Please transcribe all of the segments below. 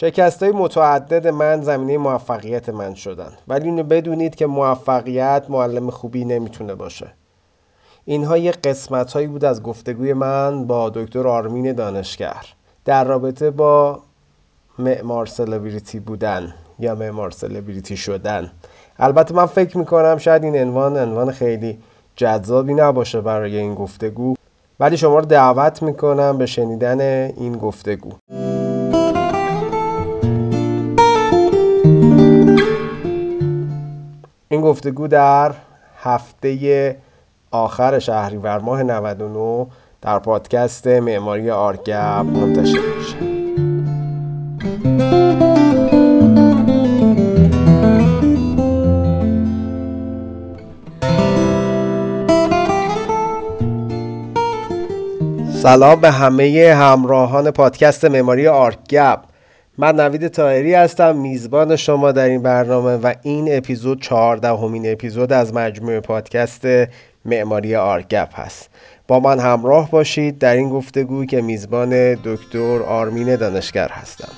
شکست های متعدد من زمینه موفقیت من شدن. ولی اینو بدونید که موفقیت معلم خوبی نمی‌تونه باشه. اینها یه قسمت هایی بود از گفتگوی من با دکتر آرمین دانشگر در رابطه با معمار سلبریتی بودن یا معمار سلبریتی شدن. البته من فکر می‌کنم شاید این عنوان عنوان خیلی جذابی نباشه برای این گفتگو ولی شما رو دعوت می‌کنم به شنیدن این گفتگو. این گفتگو در هفته آخر شهریور ماه 99 در پادکست معماری آرگب منتشر میشه. سلام به همه همراهان پادکست معماری آرگب. من نوید تاهری هستم میزبان شما در این برنامه و این اپیزود چهاردهمین اپیزود از مجموعه پادکست معماری آرگپ هست. با من همراه باشید در این گفتگو که میزبان دکتر آرمین دانشگر هستم.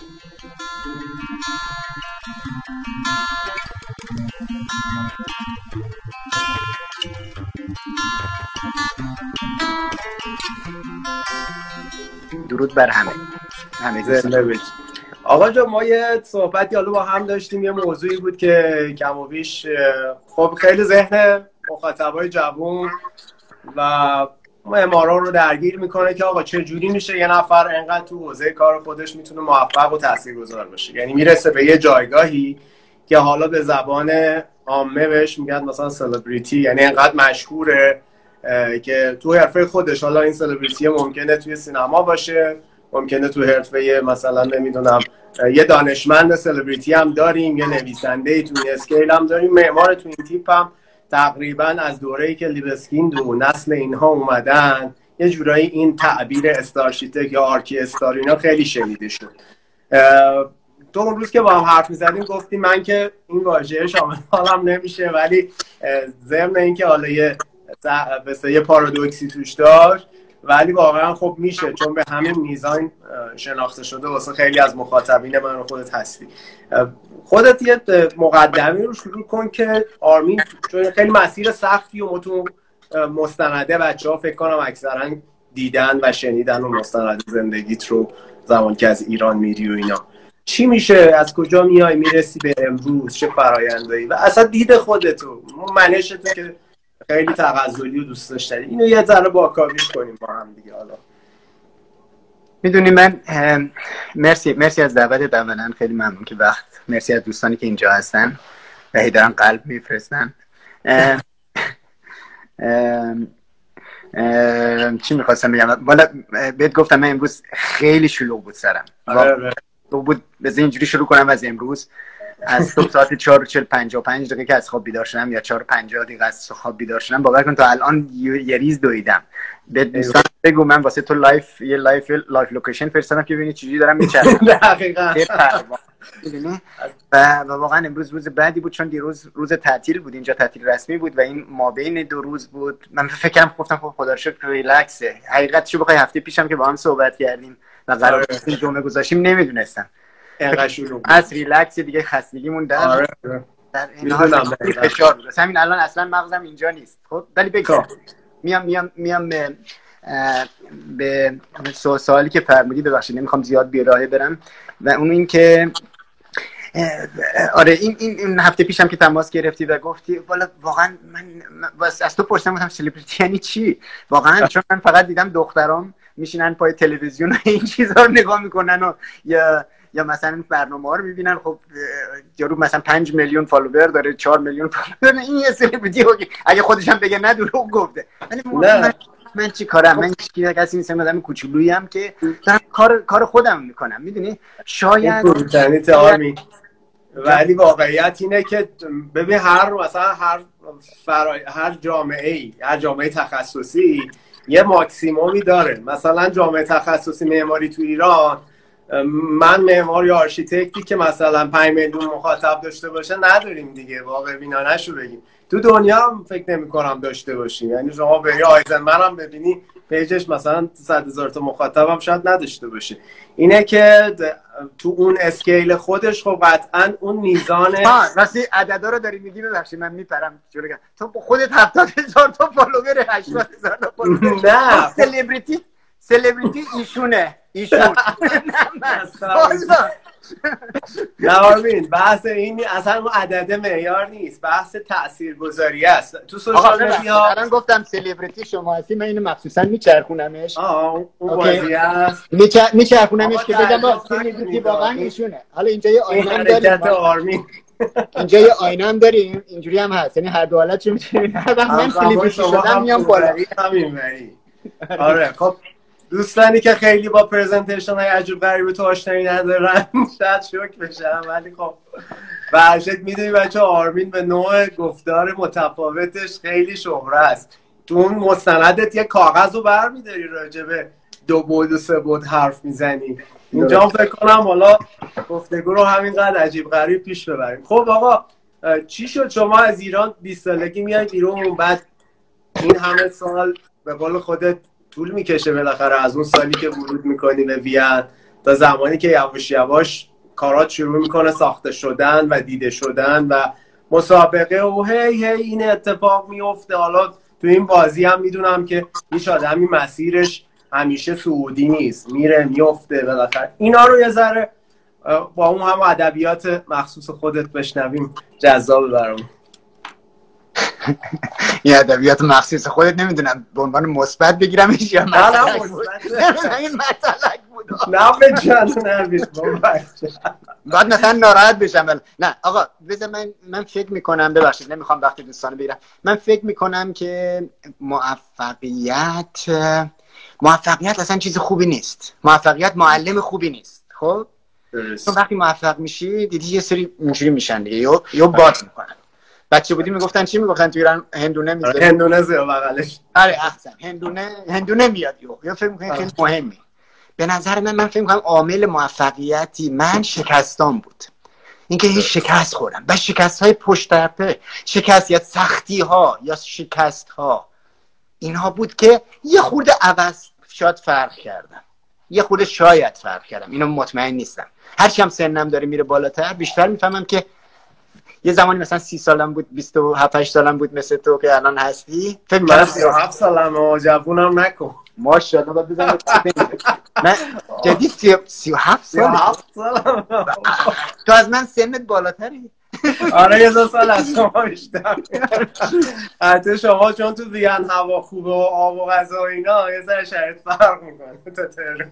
درود بر همه. همه آقا جا ما یه صحبتی حالا با هم داشتیم یه موضوعی بود که کم و بیش خب خیلی ذهن مخاطبای جوون و معمارا رو درگیر می‌کنه که آقا چه جوری میشه یه نفر انقدر تو حوزه کار خودش می‌تونه موفق و تاثیرگذار باشه. یعنی می‌رسه به یه جایگاهی که حالا به زبان عامه بهش میگن مثلا سلبریتی یعنی انقدر مشهوره که تو حرفه خودش حالا این سلبریتی ممکنه توی سینما باشه. ممکنه تو حرفه مثلا نمی‌دونم یه دانشمند سلبریتی هم داریم یه نویسنده تو scale هم داریم معمار تو این تیپ هم تقریبا از دوره ای که لیبسکیند و نسل اینها اومدن یه جورایی این تعبیر starchitect یا archistar اینا خیلی شنیده شد. تو اون روز که با هم حرف می‌زدیم گفتی من که این واژه شامل حالم نمیشه ولی ضمن اینکه حالا یه یه پارادوکسی توش داشت ولی واقعا خب میشه چون به همین میزان شناخته شده واسه خیلی از مخاطبین من رو خودت هستی. خودت یه مقدمی رو شروع کن که آرمین چون خیلی مسیر سختی و متون مستنده بچه ها فکر کنم اکثرا دیدن و شنیدن و مستند زندگیت رو زمان که از ایران میری و اینا. چی میشه؟ از کجا میای؟ می‌رسی به امروز؟ چه فرایندایی و اصلا دید خودتو. منشتو که خیلی تغزلی و دوست داشتنی. اینو یه ذره با کنیم با هم دیگه حالا. می‌دونی من مرسی مرسی از دعوت اولا خیلی ممنون که وقت مرسی از دوستانی که اینجا هستن و دارن قلب میفرستن. چی می‌خواستم بگم؟ والا بهت گفتم من امروز خیلی شلوغ بود سرم. آره، آره. بود بذار اینجوری شروع کنم از امروز. از صبح ساعت 4 40 55 دقیقه که از خواب بیدار شدم یا 4 50 دقیقه از خواب بیدار شدم باور کن تا الان یه ریز دویدم. به دوستان بگو من واسه تو live یه live live location فرستادم که ببینی چجوری دارم میچرخم. دقیقاً. و, واقعا امروز روز بعدی بود چون دیروز روز تعطیل بود اینجا تعطیل رسمی بود و این ما بین دو روز بود. من فکرم گفتم خب خدا شکر ریلکسه. حقیقتشو بخوای هفته پیشم که با هم صحبت کردیم و قرار آره. جمعه گذاشتیم نمی‌دونستم. از ریلکس دیگه خستگیمون در آره. در این حال فشار بود. همین الان اصلا مغزم اینجا نیست. خب ولی بگم خب. میام میام میام به به سوالی که فرمودی ببخشید نمی‌خوام زیاد بیراهه برم. و اون این که آره این این هفته پیشم که تماس گرفتی و گفتی والا واقعا من, از تو پرسیدم گفتم سلبریتی یعنی چی؟ واقعا چون من فقط دیدم دخترام میشینن پای تلویزیون و این چیزا رو نگاه می‌کنن و یا یا مثلا برنامه ها رو می‌بینن خب یارو مثلا 5 میلیون follower داره 4 میلیون follower این یه سلبریتی اگه خودش هم بگه نه دروغ گفته. ولی من, من چی کارم؟ من چی کسی نیستم آدم کوچولویی هم که دارم کار کار خودم می‌کنم می‌دونی؟ شاید ولی واقعیت اینه که ببین هر مثلا هر فرای... هر جامعه ای هر جامعه تخصصی یه ماکسیمومی داره. مثلا جامعه تخصصی معماری تو ایران من معمار یا آرشیتکتی که مثلا 5 میلیون مخاطب داشته باشه نداریم دیگه. واقع بینانه بگیم. تو دنیا هم فکر نمی کنم داشته باشیم. یعنی شما بری آیزنمنم ببینی پیجش مثلا 100 هزار تا مخاطبم شاید نداشته باشه. اینه که تو اون scale خودش خب قطعا اون میزان راستی عددا رو داری میگی؟ ببخشید من میپرم تو خودت 70 هزار تا follower 80 هزار تا follower. نه. سلبریتی سلبریتی ایشونه. ایشون. نه آرمین بحث این اصلا عدد معیار نیست. بحث تاثیرگذاری است. تو social media الان گفتم سلبریتی شما هستی من اینو مخصوصا میچرخونمش. آه اون بازی است. میچرخونمش که بگم سلبریتی واقعا ایشونه. حالا اینجا یه آینه داریم. آرمین. اینجا یه آینه هم داریم. اینجوری هم هست. یعنی هر دو حالت چه می‌تونید هر وقت من سلبریتی شدم میام بالا. آره خب. دوستانی که خیلی با پرزنتیشن های عجب غریب تو آشنایی ندارن شاید شوک بشن ولی خب. برشت می‌دونی بچه آرمین به نوع گفتار متفاوتش خیلی شهره است. تو اون مستندت یه کاغذ رو برمیداری راجبه دو بود و سه بود حرف می‌زنی. اینجا فکر کنم حالا گفتگو رو همینقدر عجیب غریب پیش ببریم. خب آقا چی شد؟ شما از ایران 20 سالگی میای بیرون بعد این همه سال به قول خودت طول می‌کشه بالاخره از اون سالی که ورود می‌کنی به ویت تا زمانی که یواش یواش کارات شروع می‌کنه ساخته شدن و دیده شدن و مسابقه و هی هی این اتفاق میفته حالا تو این بازی هم می‌دونم که هیچ آدمی مسیرش همیشه سعودی نیست. میره میفته بالاخره. اینا رو یه ذره با اون هم ادبیات مخصوص خودت بشنویم. جذاب برام. این ادبیات مخصوص خودت نمی‌دونم به عنوان مثبت بگیرمش یا نه نه این مطلق بود. نه به جان بعد مثلا ناراحت بشم نه آقا بذار من من فکر می‌کنم ببخشید نمی‌خوام وقتی دوستانه بگیرم. من فکر می‌کنم که موفقیت موفقیت اصلا چیز خوبی نیست. موفقیت معلم خوبی نیست خب؟ تو وقتی موفق میشی دیدی یه سری اینجوری میشن دیگه یا باد می‌کنن. بچه بودی می‌گفتن چی می‌گفتن؟ تو ایران هندونه می‌ذاره هندونه زیر بغلش. آره احسن. هندونه هندونه میاد یو یا فکر می‌کنم خیلی مهمی به نظر من من فکر می‌کنم عامل موفقیتی من شکستان بود. اینکه هیچ شکست خوردم. و شکست های پشت شکست یا سختی ها یا شکست ها اینها بود که یه خورده عوض شاید فرق کردم. یه خورده شاید فرق کردم. اینو مطمئن نیستم. هرچی هم سنم داره میره بالاتر بیشتر می‌فهمم که یه زمانی مثلا سی سالم بود 27 8 سالم بود مثل تو که الان هستی؟ فکر من 37 سالم و جوونم نکن. ماشاءالله بعد بزنم من جدی 37 سال تو از من سنت بالاتری. آره یه دو سال از شما بیشتر. حتی شما چون تو دیگه هوا خوبه و آب و غذا و اینا یه ذره شرط فرق می‌کنه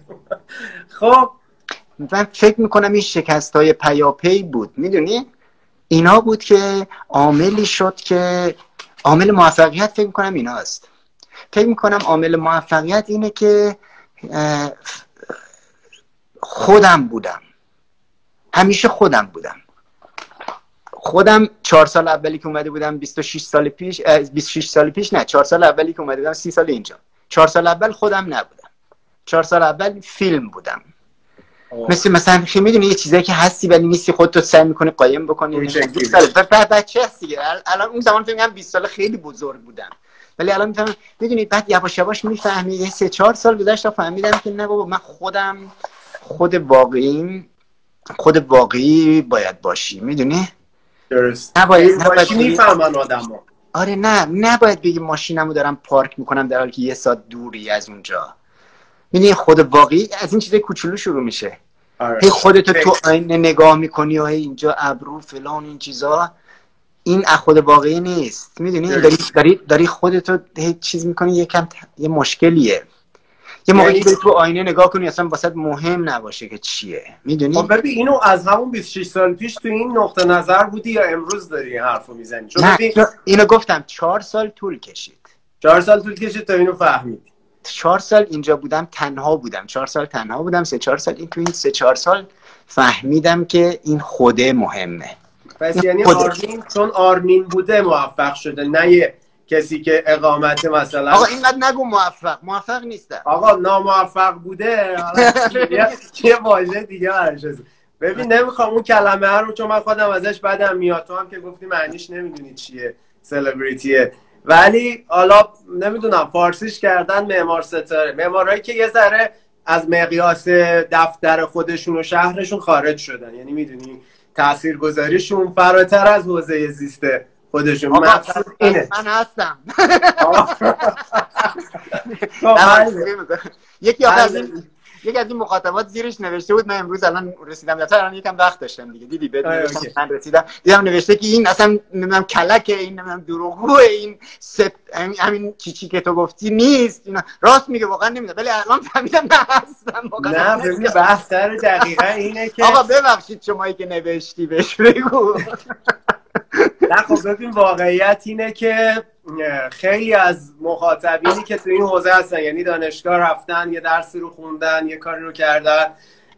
خب. من فکر می‌کنم این شکست های پیاپی بود می‌دونی؟ اینا بود که عاملی شد که عامل موفقیت فکر می‌کنم اینا است فکر می‌کنم عامل موفقیت اینه که خودم بودم. همیشه خودم بودم. خودم چهار سال اولی که اومده بودم 26 سال پیش 26 سال پیش نه چهار سال اولی که اومده بودم 30 سال اینجا. چهار سال اول خودم نبودم. چهار سال اول فیلم بودم. مثل مثلا خیلی می‌دونی یه چیزایی که هستی ولی نیستی خودتو سعی می‌کنی قایم بکنی بچه هستی الان اون زمان فکر کنم 20 سال خیلی بزرگ بودم. ولی الان می‌فهمم می‌دونی بعد یواش یواش می‌فهمی. یه سه چهار سال گذشت تا فهمیدم که نه بابا من خودم خود واقعی خود واقعی باید باشی. می‌دونی؟ درست. نباید نباید می‌فهمن آدمو. آره نه. نباید بگی ماشینمو دارم پارک می‌کنم در حالی که یه ساعت دوری از اونجا. می‌دونی خود واقعی از این چیزای کوچولو شروع میشه. آره. هی خودتو تو آینه نگاه می‌کنی و هی اینجا ابرو فلان این چیزا. این خود واقعی نیست. می‌دونی؟ داری داری داری خودتو هی چیز می‌کنی یکم یه مشکلیه. یه موقعی یعنی تو آینه نگاه کنی اصلا واسه مهم نباشه که چیه. می‌دونی؟ خب ببین اینو از همون 26 سال پیش تو این نقطه نظر بودی یا امروز داری این حرفو می‌زنی؟ چون نه اینو گفتم چهار سال طول کشید. چهار سال طول کشید تا اینو فهمید. چهار سال اینجا بودم تنها بودم. چهار سال تنها بودم سه چهار سال این تو این سه چهار سال فهمیدم که این خوده مهمه. پس یعنی آرمین چون آرمین بوده موفق شده نه یه کسی که اقامت مثلا آقا اینقدر نگو موفق. موفق نیستم. آقا ناموفق بوده. یه واژه دیگه برش ببین نمی‌خوام اون کلمه رو چون من خودم ازش بدم میاد. تو هم که گفتی معنیش نمی‌دونی چیه. سلبریتیه ولی حالا نمی‌دونم فارسیش کردن معمار ستاره. معمارایی که یه ذره از مقیاس دفتر خودشون و شهرشون خارج شدن. یعنی می‌دونی تاثیرگذاریشون فراتر از حوزه زیسته خودشون. من هستم. خب، یکی از این یکی از این مخاطبات زیرش نوشته بود من امروز الان رسیدم. یا الان یکم وقت داشتم دیگه. دیدی بهت من رسیدم. دیدم نوشته که این اصلا نمی‌دونم کلک این نمی‌دونم دروغگو این سپ همین چیچی که تو گفتی نیست. اینا راست میگه واقعا نمی‌دونم. ولی الان فهمیدم نه هستم. نه ببین بحث دقیقا اینه که آقا ببخشید شمایی که نوشتی بهش بگو. نه خب ببین واقعیت اینه که خیلی از مخاطبینی که تو این حوزه هستن یعنی دانشگاه رفتن یه درسی رو خوندن یه کاری رو کردن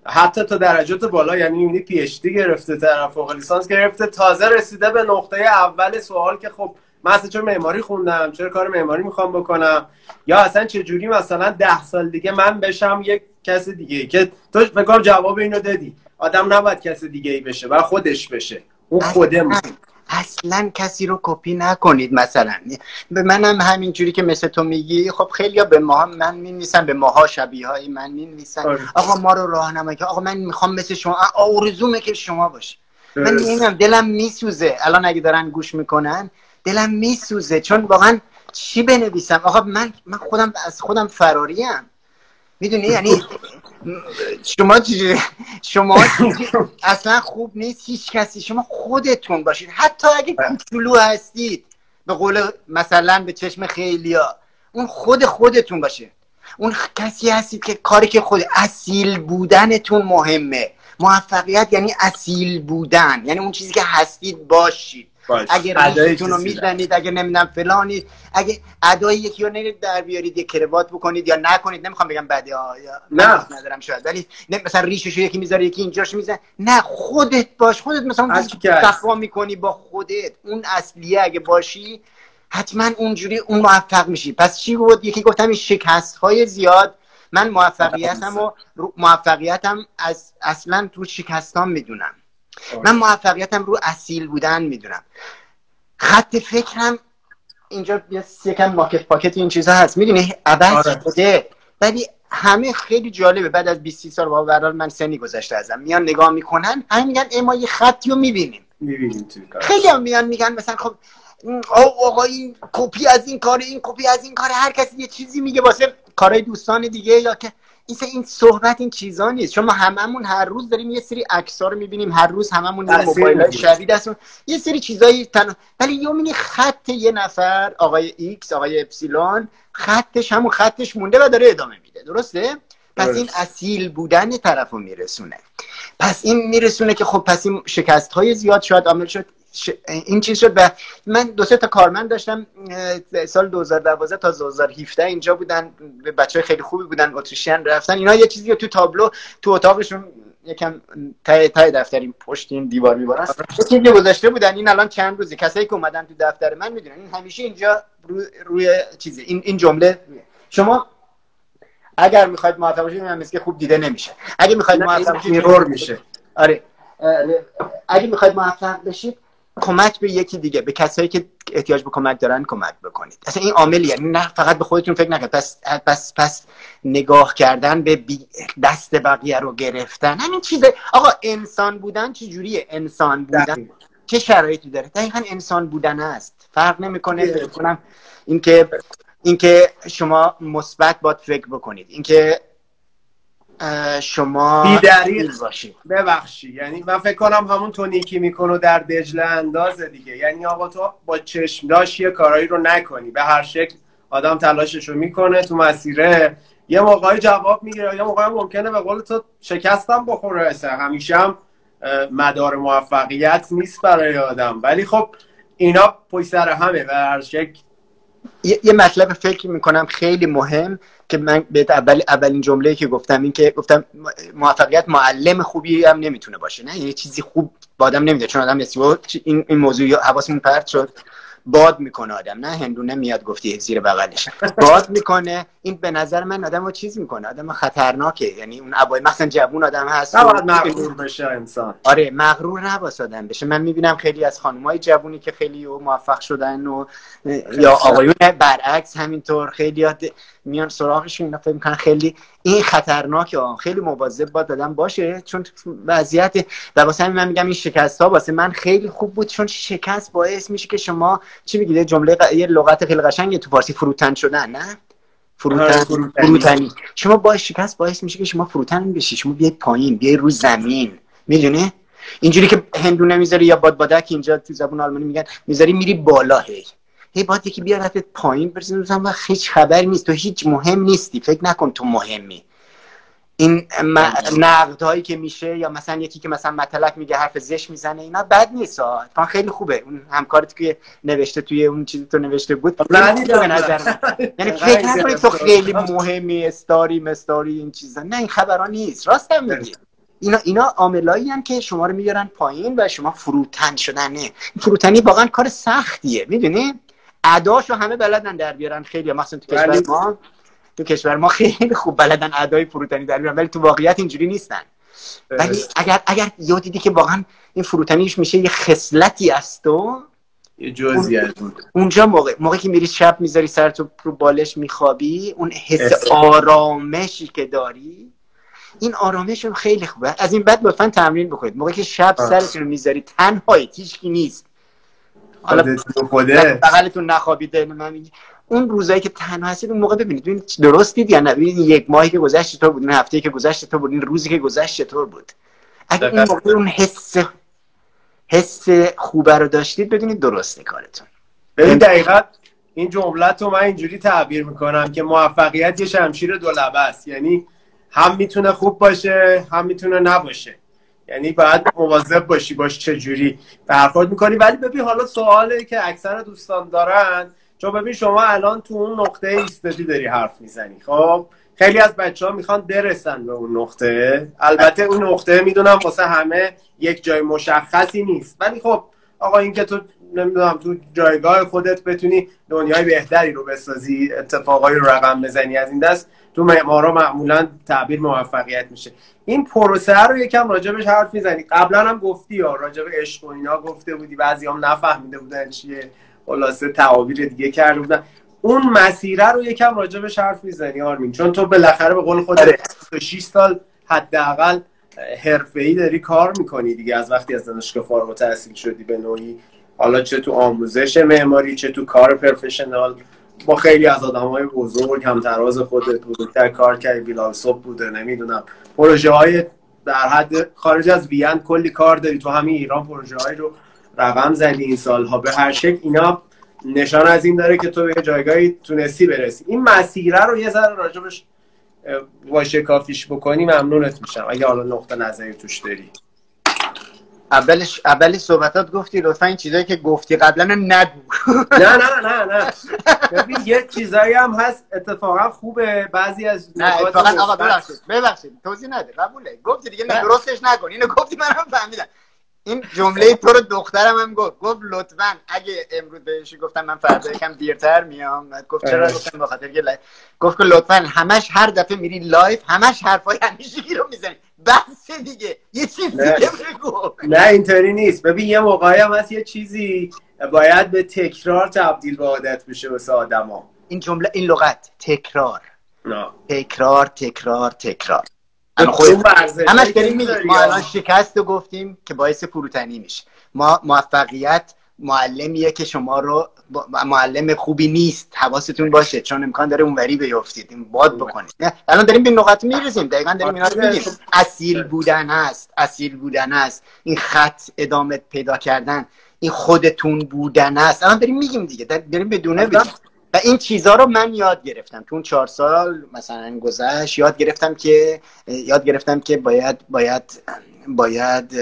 حتی تا درجات بالا یعنی می‌بینی پی اچ دی گرفته طرف فوق لیسانس گرفته تازه رسیده به نقطه اول سوال که خب من اصلا چرا معماری خوندم؟ چرا کار معماری می‌خوام بکنم؟ یا اصلا چه جوری مثلا ده سال دیگه من بشم یک کس دیگه که تو فکر جواب اینو دادی. آدم نباید کس دیگه ای بشه و خودش بشه. اون خودمون. اصلا کسی رو کپی نکنید مثلا. به منم همینجوری که مثل تو میگی خب خیلی به ما من می‌نویسم به ماها شبیه های من می‌نویسن. آره. آقا ما رو راهنمایی که آقا من می‌خوام مثل شما آرزومه که شما باشه. من نمی‌دونم دلم میسوزه. الان اگه دارن گوش می‌کنن دلم میسوزه. چون واقعا چی بنویسم؟ آقا من من خودم از خودم فراریم. می‌دونی؟ یعنی شما شما اصلا خوب نیست هیچ کسی. شما خودتون باشید حتی اگه بله. کوچولو هستید به قول مثلا به چشم خیلیا اون خود خودتون باشه اون کسی هستید که کاری که خود اصیل بودنتون مهمه. موفقیت یعنی اصیل بودن. یعنی اون چیزی که هستید باشید. اگه ریشتون رو می‌زنید اگه نمی‌دونم فلانی اگه ادای یکی رو نید در بیارید یه کروات بکنید یا نکنید نمی‌خوام بگم یا نه. ندارم شاید ولی مثلا ریشش یکی می‌ذاره یکی اینجاش می‌زنه نه خودت باش خودت مثلا اون می‌کنی با خودت. اون اصلیه اگه باشی حتما اونجوری اون موفق میشی. پس چی بود؟ یکی گفتم این شکست های زیاد. من موفقیتم و موفقیتم از اصلا تو شکستان می‌دونم. من موفقیتم رو اصیل بودن می‌دونم. خط فکرم اینجا یکم ماکت پاکت این چیزا هست. می‌دونی عوض آره. شده. ولی همه خیلی جالبه. بعد از 20 سال با برال من سنی گذشته ازم. میان نگاه می‌کنن همین میگن ما یه خطی رو می‌بینیم. خیلی هم میان میگن مثلا خب آقا این کپی از این کار این کپی از این کار هر کسی یه چیزی میگه واسه کارهای دوستان دیگه یا که این این صحبت این چیزا نیست. چون ما هممون هر روز داریم یه سری عکس‌ها رو می‌بینیم. هر روز هممون یه موبایل شده دستمون یه سری چیزایی تن... ولی یه خط یه نفر آقای X آقای اپسیلون خطش همون خطش مونده و داره ادامه میده. درسته؟ پس این اصیل بودن طرف رو میرسونه. پس این میرسونه که خب پس این شکست های زیاد شاید عامل شد. این چیز شد و من دو سه تا کارمند داشتم سال 2012 تا 2017 اینجا بودن بچه خیلی خوبی بودن اتریشیان رفتن. اینا یه چیزی تو تابلو تو اتاقشون یکم تای تای دفتر این پشت این دیوار میبارن. آره. چیزی گذاشته بودن. این الان چند روزی کسایی که اومدن تو دفتر من می‌دونن. این همیشه اینجا روی, روی چیزی این این جمله شما اگر می‌خواید موفق باشید من که خوب دیده نمیشه. اگه می‌خواید موفق بشید میشه. آره. اگه می‌خواید موفق بشید کمک به یکی دیگه به کسایی که احتیاج به کمک دارن کمک بکنید. اصلا این عاملیه. یعنی نه فقط به خودتون فکر نکنید. پس پس پس نگاه کردن به دست بقیه رو گرفتن. همین چیزه. آقا انسان بودن چه جوریه؟ انسان بودن چه شرایطی داره؟ دقیقا انسان بودن است. فرق نمی‌کنه. فکر کنم اینکه اینکه شما مثبت باید فکر بکنید. اینکه شما بیدریق باشی ببخشی. یعنی من فکر کنم همون تو نیکی می‌کنه در دجله اندازه دیگه. یعنی آقا تو با چشم داشت یه کارایی رو نکنی. به هر شکل آدم تلاشش رو می‌کنه تو مسیره. یه موقعی جواب می‌گیره. یا موقعی ممکنه به قول تو شکستم بخوره. همیشه هم مدار موفقیت نیست برای آدم. ولی خب اینا پشت سر همه. به هر شکل. یه مطلب فکر می‌کنم خیلی مهم. که من به اول اولین جمله که گفتم این که گفتم موفقیت معلم خوبی هم نمی‌تونه باشه. نه یه چیزی خوب با آدم نمیده چون آدم این این موضوع حواسمون پرت شد. باد می‌کنه آدم. نه هندونه میاد گفتی زیر بغلش. باد می‌کنه. این به نظر من آدم رو چیز می‌کنه. آدم خطرناکه. یعنی اون ابای مثلا جوون آدم هست. نباید مغرور بشه انسان. آره مغرور نباید آدم بشه. من می‌بینم خیلی از خانمای جوونی که خیلی موفق شدن و یا آقایون برعکس همینطور خیلی میان سراغشون اینا. فکر می‌کنن خیلی این خطرناکه خیلی مواظب باید دادن باشه چون وضعیت و واسه من میگم این شکست ها واسه من خیلی خوب بود چون شکست باعث میشه که شما چی میگید جمله یه لغت خیلی قشنگه تو فارسی فروتن شدن نه؟ فروتن آره، فروتنی. شما با شکست باعث میشه که شما فروتن بشی شما بیاید پایین بیاید رو زمین. می‌دونه اینجوری که هندونه می‌ذاری یا باد بادک اینجا تو زبون آلمانی میگن می‌ذاری میری بالا هی. هی باید یکی بیارتت پایین برسیم و هیچ خبر نیست. تو هیچ مهم نیستی. فکر نکن تو مهمی. این نقد هایی که میشه یا مثلا یکی که مثلا مطلق میگه حرف زش می‌زنه اینا بد نیست. ها خیلی خوبه. اون همکارت که نوشته توی اون چیزی تو نوشته بود به نظر یعنی فکر نکنید تو خیلی مهمی استاری مستاری این چیزا. نه این خبرها نیست. راستم میگی. اینا اینا عاملایی که شما رو میارن پایین و شما فروتن شدنه. فروتنی واقعا کار سختیه. می‌دونی؟ اداشو همه بلدن در بیارن. خیلی مثلا تو کشور ما. تو کشور ما خیلی خوب بلدن ادای فروتنی در بیارن. ولی تو واقعیت اینجوری نیستن. ولی اگر اگر یه دیدی که واقعا این فروتنیش میشه یه خصلتی است و یه جزئی اونجا موقع موقعی که میری شب می‌ذاری سر تو رو بالش میخوابی اون حس آرامشی که داری این آرامش خیلی خوبه. از این بعد لطفا تمرین بکنید. موقعی که شب سرتون رو می‌ذاری تنهایی هیچکی نیست. حالا بغلتون نخوابیده من اون روزایی که تنها هستید اون موقع ببینید ببینید درست دید یا نه؟ ببینید یک ماهی که گذشت چطور بود این هفته که گذشت چطور بود این روزی که گذشت چطور بود. اگه اون موقع اون حس حس خوبه رو داشتید بدونید درسته کارتون. ببین دقیقا این جملت رو من اینجوری تعبیر می‌کنم که موفقیت یه شمشیر دو لبه است. یعنی هم می‌تونه خوب باشه هم می‌تونه نباشه. یعنی باید مواظب باشی باش چجوری برخورد می‌کنی. ولی ببین حالا سواله که اکثر دوستان دارن چون ببین شما الان تو اون نقطه ایستادی داری حرف می‌زنی. خب خیلی از بچه ها می‌خوان برسن به اون نقطه. البته اون نقطه می‌دونم واسه همه یک جای مشخصی نیست. ولی خب آقا این که تو نمی‌دونم تو جایگاه خودت بتونی دنیای بهتری رو بسازی اتفاقایی رو رقم بزنی از این دست تو معمارا معمولا تعبیر موفقیت میشه. این پروسه رو یکم راجبش حرف می‌زنی. قبلا هم گفتی یا راجب عشق و اینا گفته بودی. بعضی هم نفهمیده بودن چیه. خلاصه تعابیر دیگه کرده بودن. اون مسیره رو یکم راجبش حرف می‌زنی آرمین. چون تو بالاخره به قول خودت 6 آره. سال حداقل حرفه‌ای داری کار می‌کنی دیگه. از وقتی از دانشگاه فارغ التحصیل شدی به نوعی. حالا چه تو آموزش معماری چه تو کار پروفشنال. با خیلی از آدم های بزرگ هم تراز خودت بزرگتر کار کردی بیلال صبح بوده نمی‌دونم. پروژه های در حد خارج از وین کلی کار داری. تو همین ایران پروژه های رو رقم زدی این سالها. به هر شکل اینا نشان از این داره که تو به جایگاهی تونستی برسی. این مسیره رو یه ذره راجبش واشه کافیش بکنی ممنونت میشم. اگه حالا نقطه نظری توش داری. اولش اولی صحبتات گفتی لطفا این چیزایی که گفتی قبلا نگو. نه نه نه نه. ببین یه چیزایی هم هست اتفاقا خوبه. بعضی از نه اتفاقا آقا ببخشید ببخشید. توضیح نده قبوله. گفتی دیگه نه درستش نکن اینو گفتی منم فهمیدم. این جمله تو رو دخترم هم گفت. گفت لطفا اگه امروز بهش گفتم من فردا یکم دیرتر میام. گفت چرا گفتم بخاطر که گفت که لطفا همش هر دفعه میری live همش حرفای همیشگی رو می‌زنی. بحث دیگه. یه چیز دیگه بگو. نه اینطوری نیست. ببین یه موقعی هم هست یه چیزی باید به تکرار تبدیل به عادت بشه واسه آدما. این جمله این لغت. تکرار. نه. تکرار تکرار تکرار. همش داریم میگیم. ما الان شکست رو گفتیم که باعث فروتنی میشه. ما موفقیت معلمیه که شما رو معلم خوبی نیست حواستون باشه. چون امکان داره اونوری بیفتید. این باد بکنید. الان داریم به نقاط می‌رسیم دقیقا داریم اینا رو میگیم. اصیل بودن هست. اصیل بودن هست. این خط ادامه پیدا کردن. این خودتون بودن هست. الان داریم میگیم دیگه. داریم بدونه بگیم و این چیزها رو من یاد گرفتم. تو اون چهار سال مثلا گذشت یاد گرفتم که یاد گرفتم که باید باید باید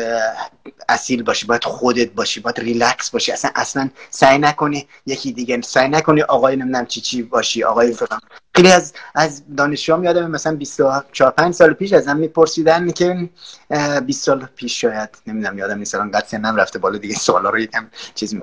اصیل باشی باید خودت باشی باید ریلکس باشی. اصلا اصلا سعی نکنی یکی دیگه سعی نکنی آقای نمی‌دونم چی چی باشی آقای فلان. خیلی از از دانشجوام یادم مثلا 24 5 سال پیش ازم میپرسیدن که 20 سال پیش شاید نمی‌دونم یادم نیست الان قد سنم رفته بالا دیگه سوالا رو یکم چیز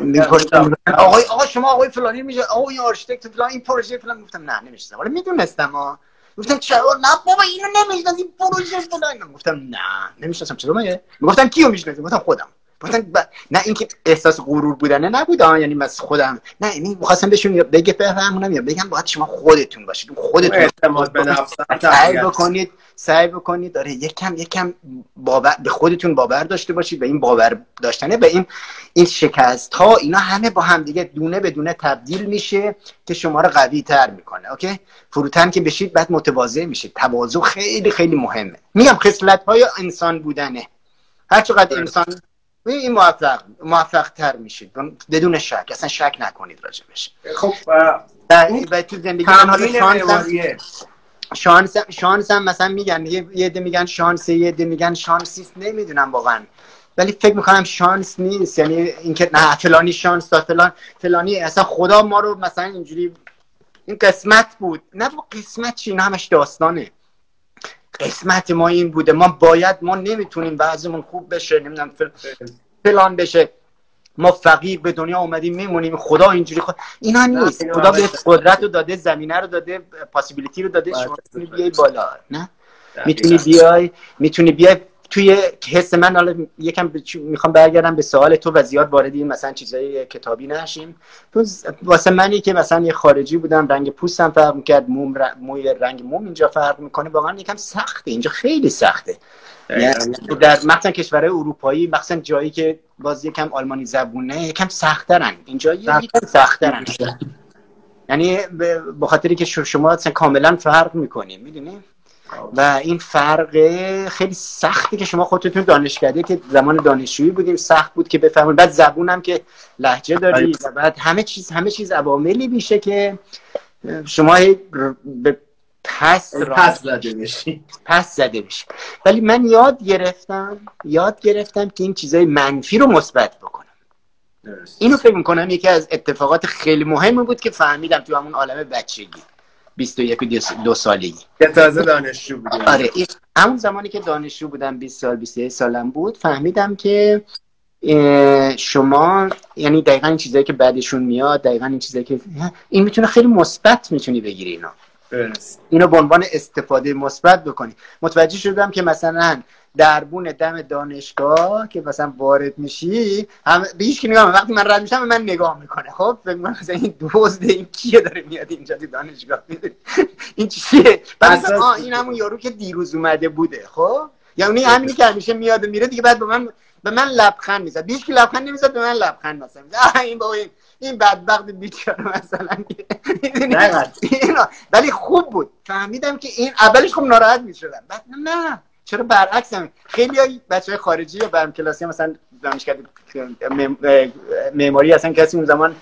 میپرسیدن آقای آقا شما آقای فلانی میشه آقای آرشیتکت فلان این پروژه فلان گفتم نه نمیشه ولی می‌دونستم گفتم چرا؟ نه بابا اینو نمی‌شناسی پروژه فلان گفتم نه نمی‌شناسم چرا مگه؟ گفتم کیو می‌شناسی؟ گفتم خودم. ب... نه اینکه احساس غرور بودنه نبود یعنی من خودم. نه یعنی می‌خواستم بهشون بگه بفهمونم یا بگم باید شما خودتون باشید. خودتون اعتماد به نفس سعی بکنید سعی بکنید داره یکم یکم باور به خودتون باور داشته باشید به این باور داشتنه به این این شکست ها اینا همه با هم دیگه دونه به دونه تبدیل میشه که شما رو قوی تر می‌کنه اوکی؟ فروتن که بشید بعد متواضع میشید. تواضع خیلی خیلی مهمه. میگم خصلت های انسان بودنه. هر چقدر انسان این موفق موفق تر میشید بدون شک. اصلا شک نکنید راجع بشه خب و تو زندگی من حالا شانس شانس هم مثلا میگن یه عده میگن شانس یه عده میگن شانسیست نمی‌دونم واقعا. ولی فکر می‌کنم شانس نیست. یعنی اینکه نه فلانی شانس داد فلان فلانی اصلا خدا ما رو مثلا اینجوری این قسمت بود. نه قسمت چی؟ نه همش داستانه. قسمت ما این بوده. ما باید ما نمی‌تونیم بعضمون خوب بشه نمی‌دونم فلان بشه. ما فقیر به دنیا اومدیم میمونیم. خدا اینجوری خود اینا نیست. خدا به قدرت رو داده زمینه رو داده پاسیبیلیتی رو داده. شما می‌تونی بیای بالا نه؟ می‌تونی بیای می‌تونی بیای توی حس من حالا یکم می‌خوام برگردم به سوال تو و زیاد وارد مثلا چیزای کتابی نشیم. تو واسه منی که مثلا یه خارجی بودم رنگ پوستم فرق می‌کرد موم موی رنگ موم اینجا فرق می‌کنه واقعا یکم سخته. اینجا خیلی سخته. یعنی در مثلا کشورهای اروپایی مثلا جایی که باز یکم آلمانی زبونه یکم سخترن اینجا یکم سخترن یعنی به خاطری که شما اصلا کاملا فرق می‌کنیم می‌دونی؟ و این فرق خیلی سختی که شما خودتون دانشکده که زمان دانشجویی بودیم سخت بود که بفهمید بعد زبونم که لحجه داری و بعد همه چیز همه چیز عواملی میشه که شما به پس پس زده بشی پس زده بشی ولی من یاد گرفتم یاد گرفتم که این چیزای منفی رو مثبت بکنم. اینو فکر می‌کنم یکی از اتفاقات خیلی مهمی بود که فهمیدم تو همون عالم بچگی. 21 دو سالگی. که تازه دانشجو بودم آره همون زمانی که دانشجو بودم 20 سال 21 سالم بود فهمیدم که شما یعنی دقیقا این چیزایی که بعدشون میاد دقیقا این چیزایی که این می‌تونه خیلی مثبت می‌تونی بگیری اینا. اینو به عنوان استفاده مثبت بکنی. متوجه شدم که مثلا دربون دم دانشگاه که مثلا وارد میشی هم به هیچ نگاه وقتی من رد میشم من نگاه می‌کنه. خب فکر مثلا این دوست این کیه داره میاد اینجا تو دانشگاه؟ این چیه؟ بعد این همون یارو که دیروز اومده بوده. خب؟ یعنی همینی که همیشه میاد میره دیگه بعد به من به من لبخند می‌زد. هیچ کی لبخند نمی‌زد به من لبخند مثلا این با این این بدبخت بیچاره مثلا. ولی خوب بود. فهمیدم که این اولش خوب ناراحت می‌شدم. بعد نه چرا برعکس هم خیلی بچه های خارجی یا برم کلاسی مثلا دانشکده معماری اصلا کسی اون زمان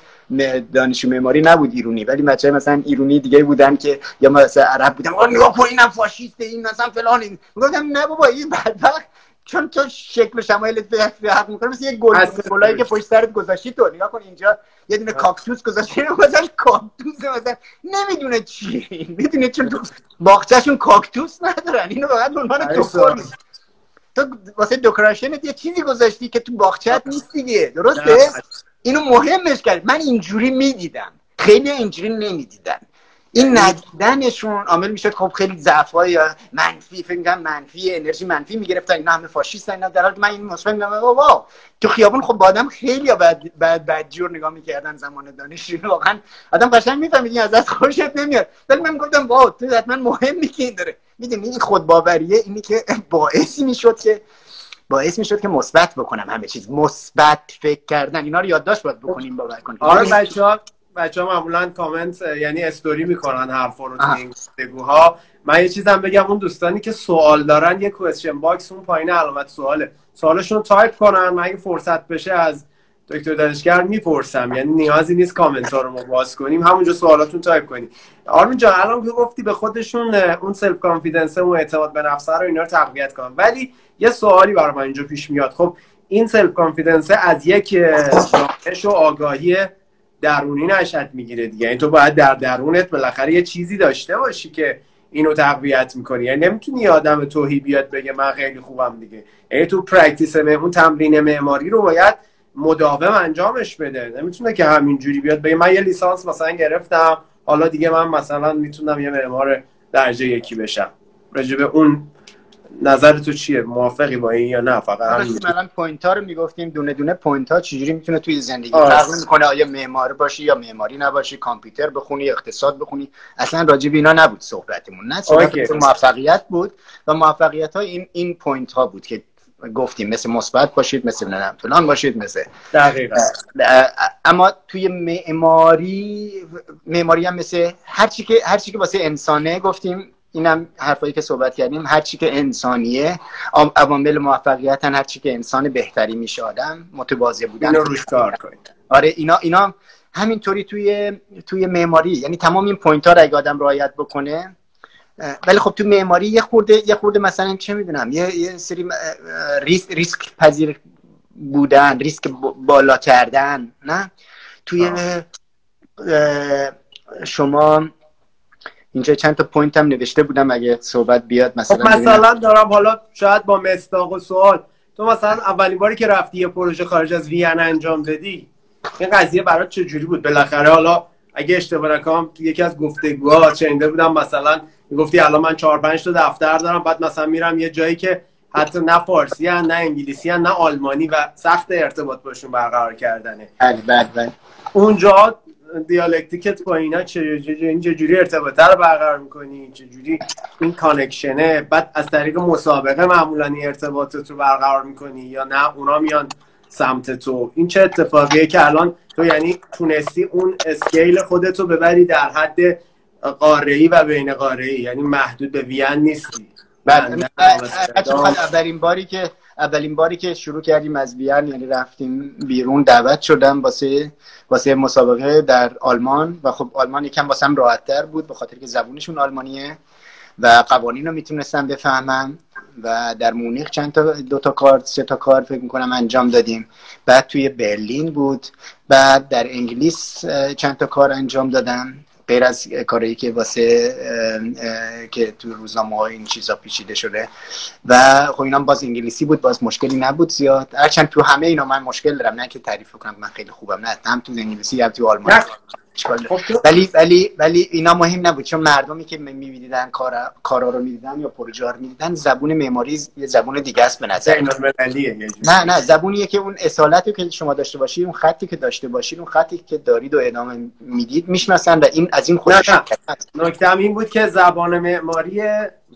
دانشجو معماری نبود ایرونی. ولی بچه مثلا ایرونی دیگه بودن که یا مثلا عرب بودن آ نگاه کن اینم فاشیسته این مثلا فلان. این. گفتم نه بابا این بدبخت. چون تو شکل شمایل فرق می‌کنه مثل یه گل گلایی که پشت سرت گذاشتی تو. نگاه کن اینجا یه دونه کاکتوس گذاشتی مثلا کاکتوس مثلا نمی‌دونه چیه می‌دونه چون تو باغچه‌شون کاکتوس ندارن. اینو فقط به عنوان تو تو واسه دکوراسیون یه چیزی گذاشتی که تو باغچه‌ت نیست دیگه. درسته؟ اینو مهمش کرد. من اینجوری می‌دیدم. خیلی اینجوری نمی‌دیدن این ندیدنشون عامل می‌شد خب خیلی ضعف های منفی فکر منفی انرژی منفی می‌گرفتن اینا همه فاشیست اینا در حالی من این مثبت میگم واو تو خیابون خب با آدم خیلی بعد بعد بدجور نگاه می‌کردن زمان دانشجو واقعا آدم قشنگ می‌فهمید این ازت خوشت نمیاد. ولی من گفتم واو تو حتما مهمی که این داره. می‌دونی این خود باوریه اینی که باعثی می‌شد که باعث می‌شد که مثبت بکنم همه چیز. مثبت فکر کردن اینا رو یادداشت باید بکنیم باور کنیم آره بچه‌ها بچه ها معمولا کامنت یعنی استوری می‌کنن حرفا رو تو گفتگوها من یه چیزم بگم اون دوستانی که سوال دارن یه question box اون پایین علامت سواله. سوالشون تایپ کنن من اگه فرصت بشه از دکتر دانشگر می‌پرسم. یعنی نیازی نیست کامنت ها رو ما باز کنیم همونجا سوالاتون تایپ کنیم. آرمین جان الان که گفتی به خودشون اون self confidence و اعتماد به نفس رو اینا رو تقویت کنن. ولی یه سوالی برای من اینجا پیش میاد. خب این self confidence از یک دانش و آگاهی درونی نشأت می‌گیره دیگه. یعنی تو باید در درونت بالاخره یه چیزی داشته باشی که اینو تقویت می‌کنی. یعنی نمی‌تونی آدم تهی بیاد بگه من خیلی خوبم دیگه. یعنی تو practice اون تمرین معماری رو باید مداوم انجامش بده. نمی‌تونه که همینجوری بیاد بگه من یه لیسانس مثلا گرفتم حالا دیگه من مثلا می‌تونم یه معمار درجه یکی بشم. راجع اون نظر تو چیه؟ موافقی با این یا نه؟ فقط همین مثلا point ها رو می‌گفتیم دونه دونه point ها چجوری می‌تونه توی زندگی فرق می‌کنه؟ آیا معمار باشی یا معماری نباشی کامپیوتر بخونی اقتصاد بخونی؟ اصلا راجع به اینا نبود صحبتمون. نه صحبت موفقیت بود و موفقیت ها این این پوینت ها بود که گفتیم مثل مثبت باشید مثل نه فلان باشید مثل دقیقا. اما توی معماری معماری هم مثل هر چی که هر چی که واسه انسانه گفتیم اینم حرفایی که صحبت کردیم هر چی که انسانیه عوامل موفقیت هر چی که انسان بهتری میشه آدم متواضع بودن. اینو روش کار کنید. آره اینا اینا همینطوری توی توی معماری. یعنی تمام این point ها رو اگه آدم رعایت بکنه ولی خب تو معماری یه خورده یه خورده مثلا چه می‌دونم یه, یه سری ریسک, ریسک پذیر بودن ریسک بالا کردن نه؟ توی شما اینجا چند تا point هم نوشته بودم اگه صحبت بیاد مثلا خب مثلا دارم حالا شاید با مصداق و سوال. تو مثلا اولین باری که رفتی یه پروژه خارج از وین انجام دادی این قضیه برات چجوری بود؟ بالاخره حالا اگه اشتباه نکنم یکی از گفتگوها چنده بودم مثلا گفتی الان من چهار پنج تا دفتر دارم بعد مثلا میرم یه جایی که حتی نه فارسی هن، نه انگلیسی هن، نه آلمانی و سخت ارتباط باشون برقرار کردنه. بله بله بله. اونجا دیالکتیکت با اینا چجوری جوری ارتباطه رو برقرار می‌کنی؟ چجوری این کانکشنه؟ بعد از طریق مسابقه معمولا این ارتباطت رو برقرار می‌کنی یا نه؟ اونا میان سمت تو. این چه اتفاقیه که الان تو یعنی تونستی اون اسکیل خودتو ببری در حد قاره و بین قاره یعنی محدود به وین نیستی. بله. اولین باری که اولین باری که شروع کردیم از یعنی رفتیم بیرون دعوت شدم واسه واسه مسابقه در آلمان. و خب آلمان یکم واسم راحتتر بود به خاطر که زبونشون آلمانیه و قوانین رو می‌تونستم بفهمم. و در مونیخ چند تا دو تا کار سه تا کار فکر می‌کنم انجام دادیم. بعد توی برلین بود. بعد در انگلیس چند تا کار انجام دادم. غیر از کاری که واسه که تو روزنامه این چیزا پیچیده شده. و خب اینا باز انگلیسی بود باز مشکلی نبود زیاد. هرچند تو همه اینا من مشکل دارم نه که تعریف کنم من خیلی خوبم نه هم تو انگلیسی هم تو آلمانی. خب ولی ولی ولی اینا مهم نبود چون مردمی که می‌دیدن کارا کارا رو می‌دیدن یا پروژه رو می‌دیدن زبون معماری یه زبون دیگه است به نظر نه نه زبونیه که اون اصالتی که شما داشته باشید اون خطی که داشته باشید اون خطی که دارید و ادامه می‌دید می‌شناسن و این از این خودش نکته این بود که زبان معماری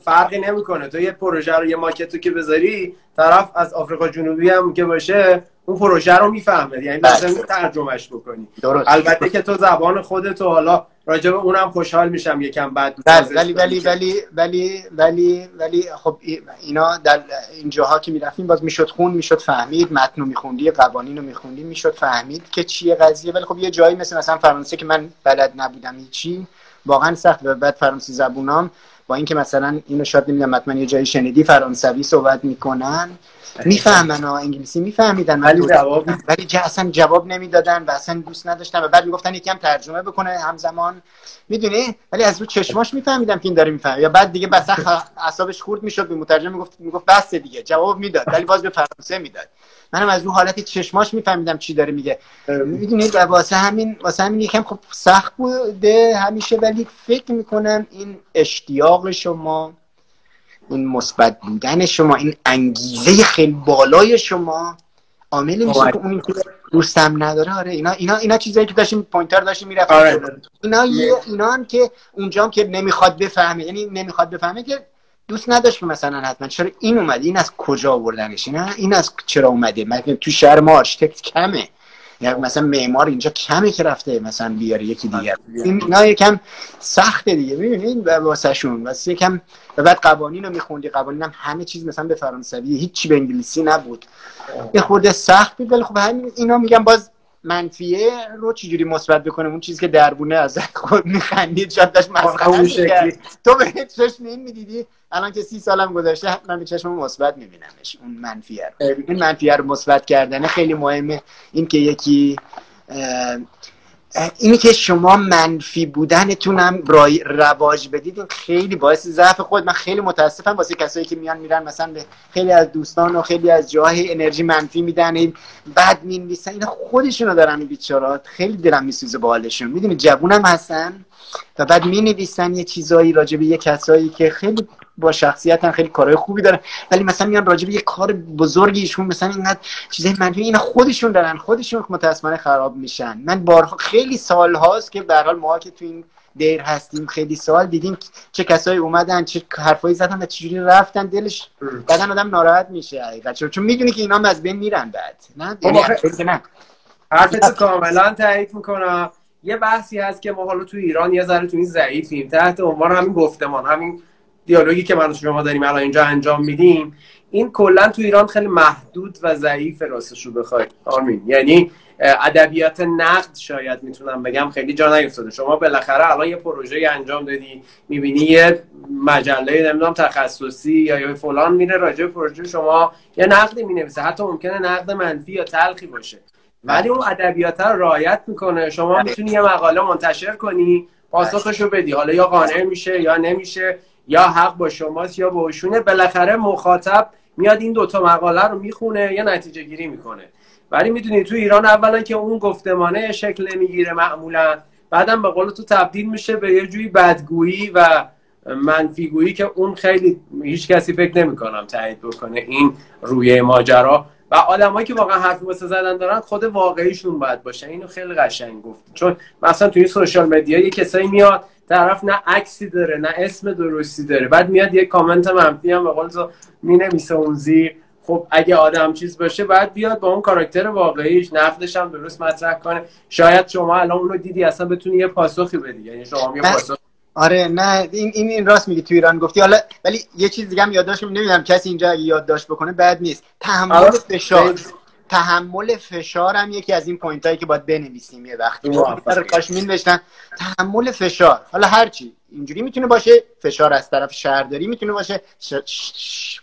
فرقی نمی‌کنه. تو یه پروژه رو یه ماکتو که بذاری طرف از آفریقا جنوبی هم که باشه اون پروژه رو می‌فهمه یعنی بله. لازم ترجمهش بکنی درست. البته که تو زبان خودتو حالا راجع به اونم خوشحال میشم یکم بعد بله، ولی ولی ولی ولی ولی ولی خب اینا در این جاها که می‌رفتیم باز می‌شد خون می‌شد فهمید متن رو میخوندی قوانین رو میخوندی می‌شد فهمید که چیه قضیه ولی خب یه جایی مثل مثلا فرانسه که من بلد نبودم هیچی واقعا سخت و بعد فرانسه زبونام با اینکه مثلا اینو شاید نمی‌دونم حتما یه جایی شنیدی فرانسوی صحبت می‌کنن. می‌فهمن ها انگلیسی میفهمیدن ولی جواب ولی اصلا جواب نمی‌دادن و اصلا دوست نداشتن و بعد می‌گفتن یکی هم ترجمه بکنه همزمان. می‌دونی؟ ولی از رو چشماش میفهمیدم که این داره می‌فهمه. یا بعد دیگه بس اعصابش خورد می‌شد به مترجم می‌گفت می‌گفت بس دیگه. جواب می‌داد ولی باز به فرانسه می‌داد. منم از اون حالت چشماش میفهمیدم چی داره میگه. می‌دونید واسه همین واسه همین یکم خب سخت بوده همیشه ولی فکر می‌کنم این اشتیاق شما این مثبت بودن شما این انگیزه خیلی بالای شما عامل میشه که اون دوستم نداره. آره اینا اینا اینا چیزایی که داشتیم پوینتر داشتیم می‌رفتیم. آره. اینا اینا هم که اونجا هم که نمی‌خواد بفهمه یعنی نمی‌خواد بفهمه که دوست نداشت که مثلا حتما. چرا این اومده؟ این از کجا آوردنش؟ نه این از چرا اومده؟ مثلا تو شهر ما آرشیتکت کمه. یعنی مثلا معمار اینجا کمه که رفته مثلا بیاره یکی دیگر. این اینا یکم سخته دیگه. می‌بینید واسه‌شون. واسه یکم و بعد قوانین رو میخوندی. قوانین هم همه چیز مثلا به فرانسوی هیچی به انگلیسی نبود. یه خورده سخت بود. ولی خب همین اینا میگم باز منفیه رو چجوری مثبت بکنه؟ اون چیزی که دربونه از خود میخندید شاید داشت مسخره تو به چشم این می‌دیدی؟ الان که سی سالم گذشته من به چشم مثبت میبینمش اون منفیه رو. این منفیه رو مثبت کردنه خیلی مهمه. این که یکی اینی که شما منفی بودنتون هم رواج بدید خیلی باعث ضعف خود. من خیلی متاسفم واسه کسایی که میان میرن مثلا به خیلی از دوستان و خیلی از جاهای انرژی منفی میدن این بعد می‌نویسن. اینا خودشونو دارن بیچارات خیلی دلم میسوزه با حالشون می‌دونی جوونم هستن؟ و بعد می نویسن یه چیزایی راجع به یه کسایی که خیلی با شخصیت خیلی کارهای خوبی دارن. ولی مثلا میان راجع به یه کار بزرگی ایشون مثلا اینقدر چیزای منفی اینا خودشون دارن. خودشون متاسفانه خراب میشن. من بارها خیلی سال هاست که به حال ما که تو این دیر هستیم خیلی سال دیدیم چه کسایی اومدن چه حرفایی زدن و چجوری رفتن. دلش بعدن آدم ناراحت میشه. حقیقت چون می‌دونی که اینا از بین میرن بعد. نه؟ یعنی حرفتو کاملا تایید می‌کنم. یه بحثی هست که ما حالا تو ایران یه ذره تو این ضعیفیم. تحت عنوان همین گفتمان همین دیالوگی که من شما داریم الان اینجا انجام میدیم این کلا تو ایران خیلی محدود و ضعیف راستش رو بخواید آرمین یعنی ادبیات نقد شاید می‌تونم بگم خیلی جا نیفتاده. شما بالاخره الان یه پروژه انجام دادی می‌بینی یه مجله نمی‌دونم تخصصی یا یا فلان میره راجع پروژه شما یه نقدی می‌نویسه. حتی ممکنه نقد منفی یا تلخی باشه. ولی اون ادبیات رو رعایت می‌کنه. شما می‌تونی یه مقاله منتشر کنی پاسخش رو بدی. حالا یا قانع میشه یا نمیشه یا حق با شماست یا با اوشونه بالاخره مخاطب میاد این دوتا مقاله رو می‌خونه یا نتیجه گیری می‌کنه. ولی می‌دونی تو ایران اولا که اون گفتمانه شکل نمی‌گیره معمولا. بعدم به قول تو تبدیل میشه به یه جوی بدگویی و منفیگویی که اون خیلی هیچ کسی فکر نمی‌کنم تایید بکنه این روی ماجرا. و آدمایی که واقعا حرف واسه زدن دارن خود واقعیشون باید باشه. اینو خیلی قشنگ گفت چون مثلا توی سوشال مدیا یه کسایی میاد طرف نه عکسی داره نه اسم درستی داره. بعد میاد یه کامنت منفی هم به قول تو می‌نویسه اون زیر. خب اگه آدم چیز باشه بعد بیاد با اون کاراکتر واقعیش نقدش هم درست مطرح کنه. شاید شما الان اونو دیدی اصلا بتونی یه پاسخی بدی. یعنی شما یه پاسخ آره نه این این, این راست میگی تو ایران گفتی. حالا ولی یه چیز دیگه هم یادداشت نمی‌دونم کسی اینجا اگه یادداشت بکنه بد نیست. تحمل آره. فشار. تحمل فشار هم یکی از این point هایی که باید بنویسیم یه وقتی. کاش می تحمل فشار. حالا هرچی اینجوری می‌تونه باشه فشار از طرف شهرداری می‌تونه باشه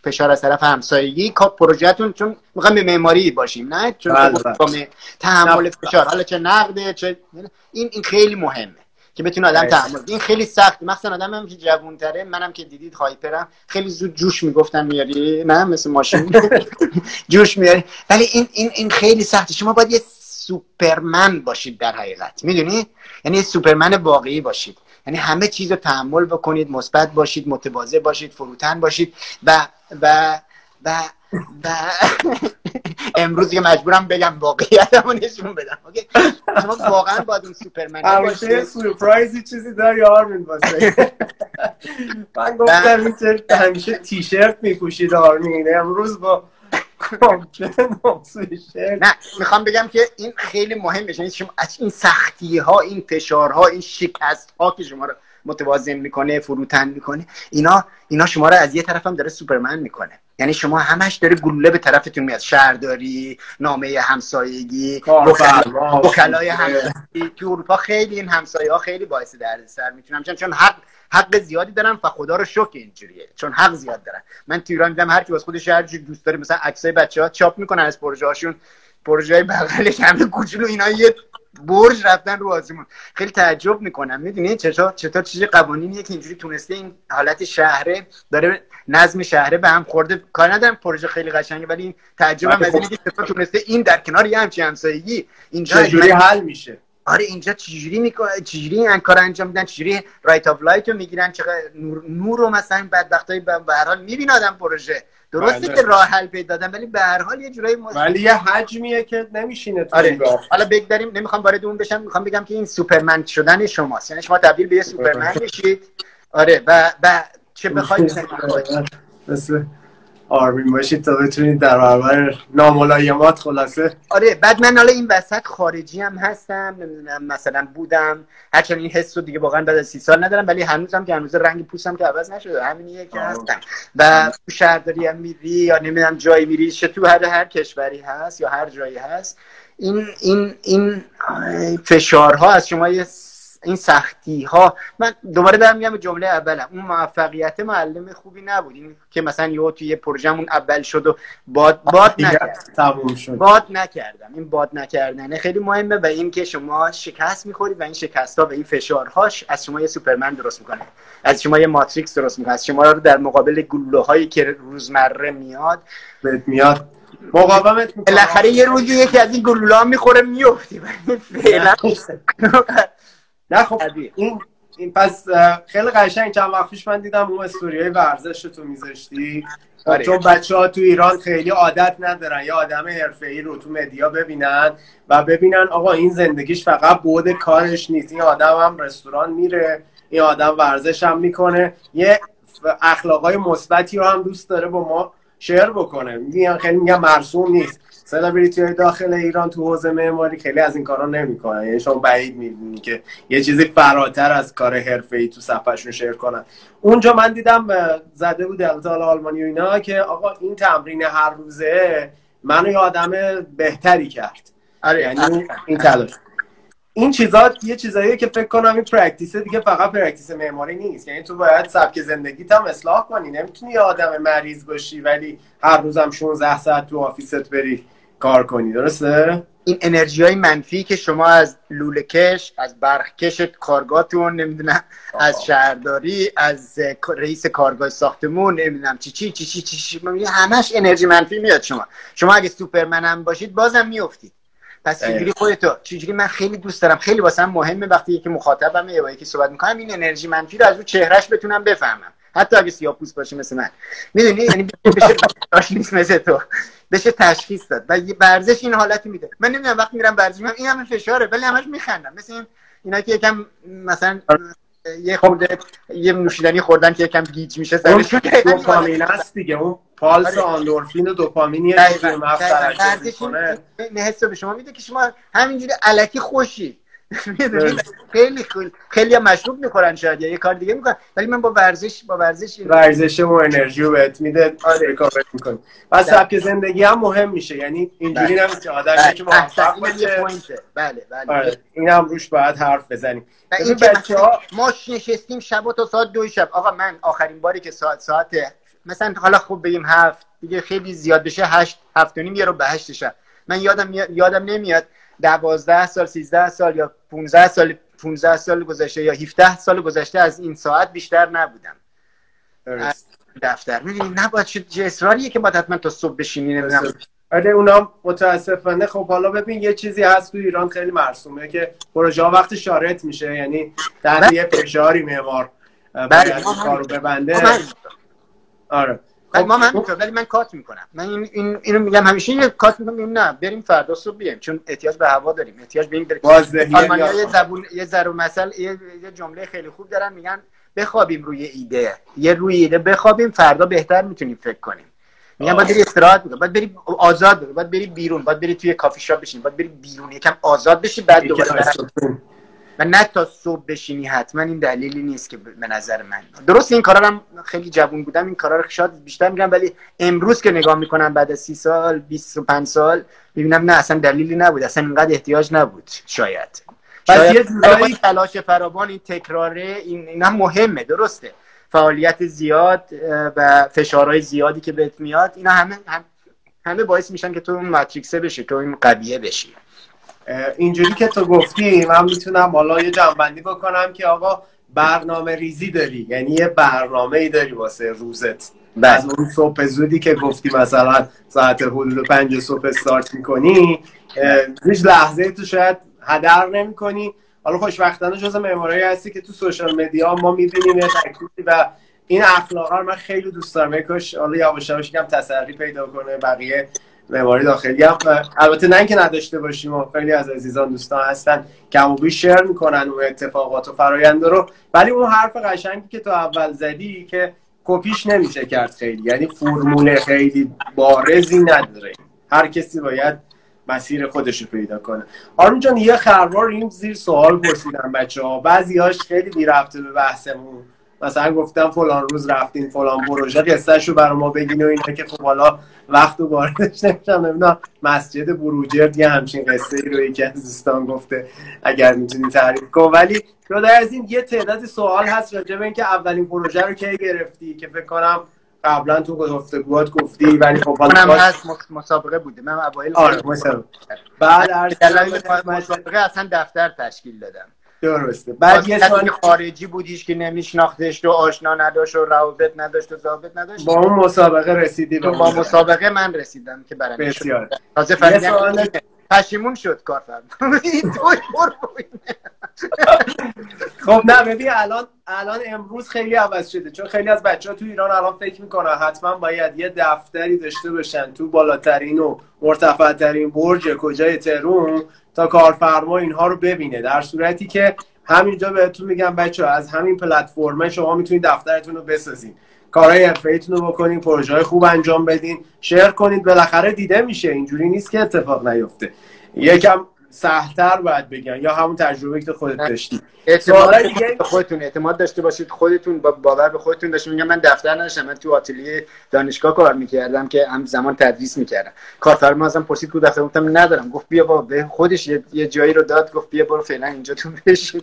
فشار از طرف همسایگی. پروژهتون چون می‌خوام به معماری باشیم نه؟ چون بله، بله. تحمل فشار. حالا چه نقده چه این این خیلی مهمه. که بتونه آدم تحمل این خیلی سخت. مثلا آدم هم که جوونتره منم که دیدید هایپرم. خیلی زود جوش می‌گفتن میاری. نه مثل ماشین. جوش میاری. ولی این این این خیلی سخته. شما باید یه سوپرمن باشید در حقیقت. می‌دونی؟ یعنی یه سوپرمن واقعی باشید. یعنی همه چیز رو تحمل بکنید مثبت باشید متواضع باشید فروتن باشید و و و و امروز که مجبورم بگم واقعیتمو نشون بدم okay؟ شما واقعا باید اون سوپرمن همیشه سورپرایزی چیزی داری آرمین واسه من گفتم این همیشه تیشرت میپوشید آرمین. امروز با نه می‌خوام بگم که این خیلی مهمه. یعنی شما از این سختی ها این فشارها این شکست ها که شما رو متوازن می‌کنه فروتن می‌کنه اینا اینا شما رو از یه طرف هم داره سوپرمن می‌کنه. یعنی شما همش داره گلوله به طرفتون میاد. شهرداری نامه همسایگی وکلای همسایگی. تو اروپا خیلی این همسایه ها خیلی باعث دردسر می‌تونم. چون حق حق زیادی دارن و خدا رو شکر اینجوریه. چون حق زیاد دارن. من تو ایران دیدم هر کی واسه خودش هر دوست داره مثلا عکسای بچه‌ها چاپ می‌کنن از پروژه هاشون پروژه های بغلش همه کوچولو اینا یه برج رفتن رو آزمون خیلی تعجب می‌کنم. می‌دونی چطور چطور چیز قوانینیه که اینجوری تونسته این حالت شهره داره نظم شهره به هم خورده. کار ندارم پروژه خیلی قشنگه ولی این تعجبم از اینه که چطور تونسته این در کنار یه همچین همسایگی اینجا چجوری حل میشه؟ آره اینجا چجوری می‌کنه چجوری این کار انجام میدن؟ چجوری right of light رو می‌گیرن؟ چقدر نور, نور رو مثلا بدبختای به هر حال می‌بینه آدم پروژه. درسته بله. که راه حل پیدا دادن ولی به هر حال یه جورایی ولی یه حجمیه که نمیشینه تو آره. حالا بگذاریم نمی‌خوام وارد اون بشم می‌خوام بگم که این سوپرمن شدن شماست. یعنی شما تبدیل به یه سوپرمن بشید آره و و چه بخواید مثل آرمین باشید تا بتونید در برابر ناملایمات خلاصه. آره بعد من حالا این وسط خارجی هم هستم نمی‌دونم مثلا بودم. هرچند این حس رو دیگه واقعا بعد از سی سال ندارم ولی هنوزم که هنوز رنگ پوستم که عوض نشده همینیه که هستم. و تو شهرداری هم میری یا نمی‌دونم جایی میری چه تو هر هر کشوری هست یا هر جایی هست. این این این فشارها از شما یه این سختی ها من دوباره دارم میگم جمله اولم اون موفقیت معلم خوبی نبود. این که مثلا یه توی پروژمون اول شد و باد باد نکردم باد نکردم. این باد نکردنه خیلی مهمه و این که شما شکست می‌خورید و این شکست ها و این فشارهاش از شما یه سوپرمن درست می‌کنه. از شما یه ماتریکس درست می‌کنه. از شما رو در مقابل گلوله هایی که روزمره میاد میاد. مقاومت بالاخره یه روزی یکی از این گلوله می‌خوره میفتی فعلا نه خب این این پس خیلی قشنگ چند وقت پیش من دیدم اون استوریای ورزش تو میذاشتی. آره. چون بچه ها تو ایران خیلی عادت ندارن. یا آدم ای رو تو مدیا ببینن و ببینن آقا این زندگیش فقط بود کارش نیست. این آدم هم رستوران میره این آدم ورزش هم می‌کنه. یه اخلاقای مثبتی رو هم دوست داره با ما شیر بکنه. میگن خیلی میگن مرسوم نیست. سلبریتی های داخل ایران تو حوزه معماری خیلی از این کارا نمی‌کنن. یعنی شما بعید می‌بینی که یه چیزی فراتر از کار ای تو صفحهشون share کنن. اونجا من دیدم زده بود البته آلمانی و اینا که آقا این تمرین هر روزه منو یه آدم بهتری کرد. آره یعنی این تلاش. این چیزا یه چیزاییه که فکر کنم این practice دیگه فقط practice معماری نیست. یعنی تو باید سبک زندگیت هم اصلاح کنی. نمی‌تونی آدم مریض باشی ولی هر روزم 16 ساعت تو office ت بری. کار کنی درسته؟ این انرژی های منفی که شما از لوله کش از برق‌کش کارگاهتون نمی‌دونم از شهرداری از رئیس کارگاه ساختمون نمی‌دونم چی چی چی چی چی, چی, همش انرژی منفی میاد شما. شما اگه سوپرمن هم باشید بازم میافتید. پس چجوری خودتو چجوری من خیلی دوست دارم خیلی واسم مهمه وقتی یکی مخاطبم یا یکی صحبت می‌کنم این انرژی منفی رو از رو چهرهش بتونم بفهمم. حتی اگه سیاپوس باشه مثل من. می‌دونی؟ یعنی بشه نیست مثل تو. بشه تشخیص داد. و یه ورزش این حالتی میده. من نمی‌دونم وقتی میرم ورزش می‌کنم این همه فشاره ولی همش میخندم. مثل این اینا که یکم مثلا یه خورده یه نوشیدنی خوردن که یکم گیج میشه سرشون دوپامین است دیگه. اون پالس آره. آندورفین و دوپامینیه که مغز حس به شما میده که شما همینجوری علکی خوشی. خیلی خیلی خیلی مشروب می‌خورن شاید یا یه کار دیگه می‌کنن. ولی من با ورزش با ورزش ورزش و انرژی رو بهت میده آره. ریکاور می‌کنی. و سبک زندگی هم مهم میشه یعنی اینجوری بله. نمیشه آدمی بله. که موفق باشه. بله بله. آره. این هم روش باید حرف بزنیم. ما نشستیم شب تا ساعت دو شب. آقا من آخرین باری که ساعت ساعت مثلا حالا خوب بگیم هفت دیگه خیلی زیاد بشه هشت هفت و نیم یه رو به هشت شب. من یادم یادم نمیاد دوازده سال سیزده سال یا 15 سال 15 سال گذشته یا 17 سال گذشته از این ساعت بیشتر نبودم. دفتر. می‌دونی نباید چه اصراریه که باید حتما تا صبح بشینی نمی‌دونم. آره اونا متاسفانه خب حالا ببین یه چیزی هست تو ایران خیلی مرسومه که پروژه ها وقتی شارت میشه یعنی تحت یه فشاری معمار باید کارو ببنده. آره. خب ما من ولی من کات می‌کنم. من این, این اینو میگم همیشه یه کات می‌کنم نه بریم فردا صبح بیایم چون احتیاج به هوا داریم. احتیاج به این بریم یه زبون یه ضرب مثل یه, یه جمله خیلی خوب دارن میگن بخوابیم روی ایده. یه روی ایده بخوابیم فردا بهتر می‌تونیم فکر کنیم. میگن باید بری استراحت بکنی باید بری آزاد بکنی باید بری بیرون باید بری توی کافی شاپ بشین باید بری بیرون یکم آزاد بشی بعد دوباره و نه تا صبح بشینی حتما این دلیلی نیست که به نظر من. درست این کارا هم خیلی جوون بودم این کارا رو شاید بیشتر میگم ولی امروز که نگاه می‌کنم بعد از سی سال 25 سال می‌بینم نه اصلا دلیلی نبود اصلا اینقدر احتیاج نبود شاید. شاید تلاش فراوان این تکراره این اینا مهمه درسته. فعالیت زیاد و فشارهای زیادی که بهت میاد اینا همه همه باعث میشن که تو اون ماتریکسه بشی تو این قویه بشی. اینجوری که تو گفتی من می‌تونم حالا یه جنبندی بکنم که آقا برنامه ریزی داری. یعنی یه برنامه ای داری واسه روزت. بله. از اون صبح زودی که گفتی مثلا ساعت حدود پنج صبح استارت می‌کنی هیچ لحظه تو شاید هدر نمی کنی حالا خوشبختانه جز معمارایی هستی که تو سوشال مدیا ما می‌بینیم یه و این اخلاقا رو من خیلی دوست دارم. یکش حالا یواش یواش تسری پیدا کنه بقیه معماری داخلی. هم البته نه اینکه نداشته باشیم و خیلی از عزیزان دوستان هستن کم و بیش شیر می‌کنن اون اتفاقات و فرایند رو. ولی اون حرف قشنگی که تو اول زدی که کپیش نمیشه کرد خیلی. یعنی فرمول خیلی بارزی نداره. هر کسی باید مسیر خودش رو پیدا کنه. آرون جان یه خروار این زیر سوال پرسیدن بچه ها بعضی هاش خیلی بی رفته به بحثمون. مثلا گفتم فلان روز رفتین فلان پروژه قصهش رو برای ما بگین و اینا که خب حالا وقت و واردش نمیشم. نمی‌دونم مسجد بروجرد یه همچین قصه ای رو یکی از دوستان گفته اگر می‌تونی تعریف کن ولی جدا از این یه تعداد سوال هست راجع به اینکه اولین پروژه رو کی گرفتی که فکر کنم قبلا تو گفتگوات گفتی ولی خب منم هست مسابقه بوده. من اوایل آره مسابقه بعد مسابقه اصلا دفتر تشکیل دادم. درسته. بعد یه سال خارجی بودیش که نمیشناختش و آشنا نداشت و روابط نداشت و ضابط نداشت با اون مسابقه رسیدی با, با مسابقه من رسیدم که برنده بسیار. تازه پشیمون شد کار خب نه ببین الان الان امروز خیلی عوض شده. چون خیلی از بچه ها تو ایران الان فکر می‌کنن حتما باید یه دفتری داشته باشن تو بالاترین و مرتفعترین برج کجای ترون تا کارفرما اینها رو ببینه. در صورتی که همینجا بهتون میگم بچه ها از همین پلتفرم شما می‌تونید دفترتون رو بسازین. کارهای حرفه‌ایتون رو بکنین پروژه های خوب انجام بدین. شیر کنید بالاخره دیده میشه. اینجوری نیست که اتفاق نیفته. یکم سهلتر باید بگن یا همون تجربه که خودت داشتی. اعتماد دیگه خودتون اعتماد داشته باشید خودتون با باور به خودتون داشته میگم من دفتر نداشتم. من تو آتلیه دانشگاه کار می‌کردم که هم زمان تدریس می‌کردم. کارفرما ازم پرسید تو دفتر گفتم ندارم. گفت بیا با به خودش یه جایی رو داد. گفت بیا برو فعلا اینجا تو بشین.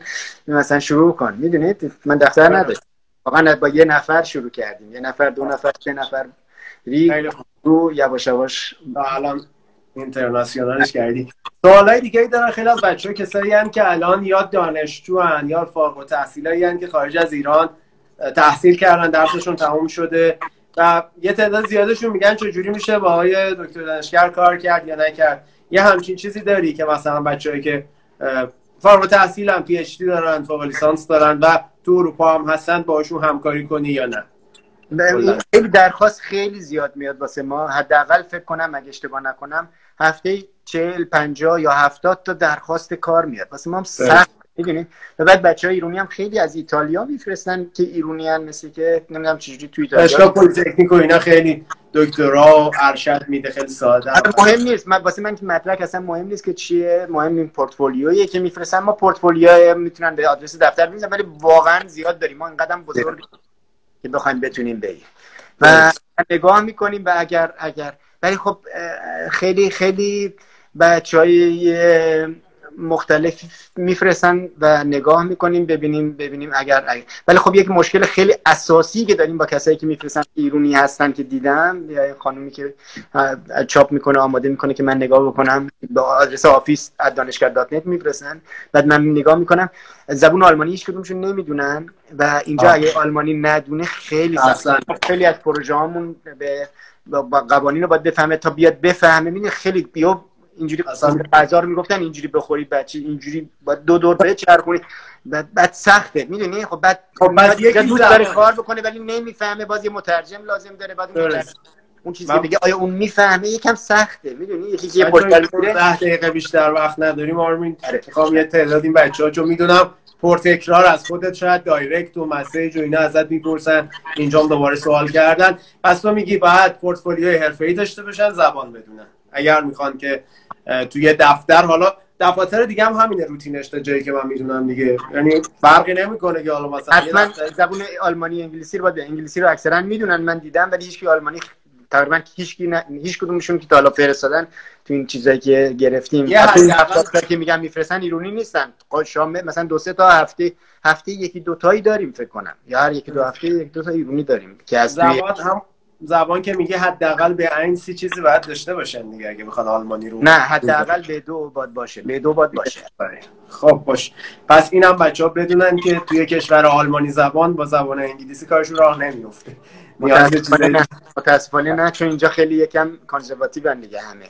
مثلا شروع کن. می‌دونید؟ من دفتر آره. نداشتم. واقعا با یه نفر شروع کردیم. یه نفر دو نفر سه نفر. ری رو یواش یواش. الان اینترنشنالش کردی. سوالای دیگه ای دارن خیلی از بچه کسایی هم که الان یا دانشجو هن یا فارغ التحصیلایی هن که خارج از ایران تحصیل کردن درسشون تموم شده و یه تعداد زیادشون میگن چجوری میشه با آقای دکتر دانشگر کار کرد یا نکرد. یه همچین چیزی داری که مثلا بچه‌ای که فارغ تحصیل هم PhD دارن فوق لیسانس دارن و تو اروپا هم هستن باشون همکاری کنی یا نه؟ خیلی درخواست خیلی زیاد میاد واسه ما. حداقل فکر کنم اگه اشتباه نکنم هفته چهل پنجاه یا هفتاد تا درخواست کار میاد. واسه ما هم سخت می‌دونید و بعد بچه های ایرانی هم خیلی از ایتالیا میفرستن که ایرونیان مثل که نمی‌دونم چجوری تو ایتالیا دانشگاه پلیتکنیک و اینا خیلی دکترا و ارشد میده خیلی ساده آره، مهم نیست. من واسه من که مدرک اصلا مهم نیست که چیه. مهم این پورتفولیویی که میفرستن. ما پورتفولیو می‌تونن به آدرس دفتر بزنن ولی واقعا زیاد داریم. ما اینقدر بزرگ که بخوایم بتونیم بگیم و نگاه می‌کنیم و اگر اگر ولی خب خیلی خیلی بچه های مختلف میفرستن و نگاه می‌کنیم ببینیم ببینیم اگر, ولی خب یک مشکل خیلی اساسی که داریم با کسایی که میفرستن ایرونی هستن که دیدم یا خانومی که چاپ می‌کنه آماده می‌کنه که من نگاه بکنم با آدرس office دانشگر dot net میفرستن. بعد من نگاه می‌کنم. زبون آلمانی هیچ کدومشون نمی‌دونن و اینجا اگه آلمانی ندونه خیلی خیلی از پروژه به با قوانین رو باید بفهمه تا بیاد بفهمه. می‌بینی خیلی بیا اینجوری غذا رو می‌گفتن اینجوری بخورید بچه اینجوری باید دو دور بچرخونید بعد, بعد سخته. می‌دونی؟ خب بعد خب بعد یکی دوست داره کار بکنه ولی نمی‌فهمه. باز یه مترجم لازم داره بعد اون اون چیزی. دیگه آیا اون می‌فهمه؟ یکم سخته. می‌دونی؟ یکی یه ده دقیقه بیشتر وقت نداریم. آرمین آره. می‌خوام یه تعداد این بچه‌ها چون می‌دونم پرتکرار از خودت شاید دایرکت و مسیج و اینا ازت می‌پرسن. اینجا دوباره سوال کردن. پس تو میگی باید پورتفولیوی حرفه‌ای داشته باشن زبان بدونن. اگر می‌خوان که توی دفتر. حالا دفاتر دیگه هم همینه روتینش تا جایی که من می‌دونم دیگه. یعنی فرقی نمی‌کنه که حالا مثلا حتما زبون آلمانی انگلیسی رو باید انگلیسی رو اکثرا می‌دونن. من دیدم ولی هیچ آلمانی تقریبا هیچ نه... هیچ کدومشون که تا حالا فرستادن تو این چیزایی که گرفتیم. که میگم میفرستن ایرونی نیستن. شام مثلا دو سه تا هفته هفته یکی دو تایی داریم فکر کنم. یا هر یکی دو هفته یک دو تا ایرونی داریم که از هم زبان که میگه حداقل به این سی چیزی باید داشته باشن دیگه اگه بخواد آلمانی رو نه حداقل به دو باید باشه به دو باید باشه. بله. خب باش. پس اینم بچه ها بدونن که توی کشور آلمانی زبان با زبان انگلیسی کارشون راه نمیفته متاسفانه نه چون اینجا خیلی یکم کانزرواتیو دیگه همه.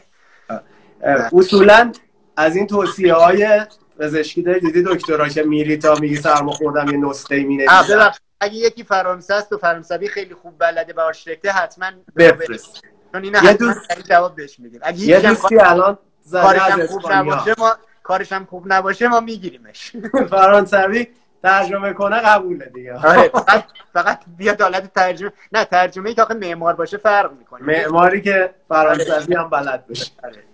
اصولا از این توصیه های پزشکی داری دیدی دکترا که میری تا میگی سرما خوردم یه نسخه می اگه یکی فرانسه است و فرانسوی خیلی خوب بلده به آرشیتکته حتما بفرست. چون اینا یه دوست جواب بهش میدیم. اگه یه دوستی الان کارش خوب نباشه ما کارش هم خوب نباشه ما میگیریمش. فرانسوی ترجمه کنه قبوله دیگه. آره فقط فقط بیاد حالت ترجمه نه ترجمه ای که آخه معمار باشه فرق می‌کنه. معماری که فرانسوی هم بلد باشه. آره.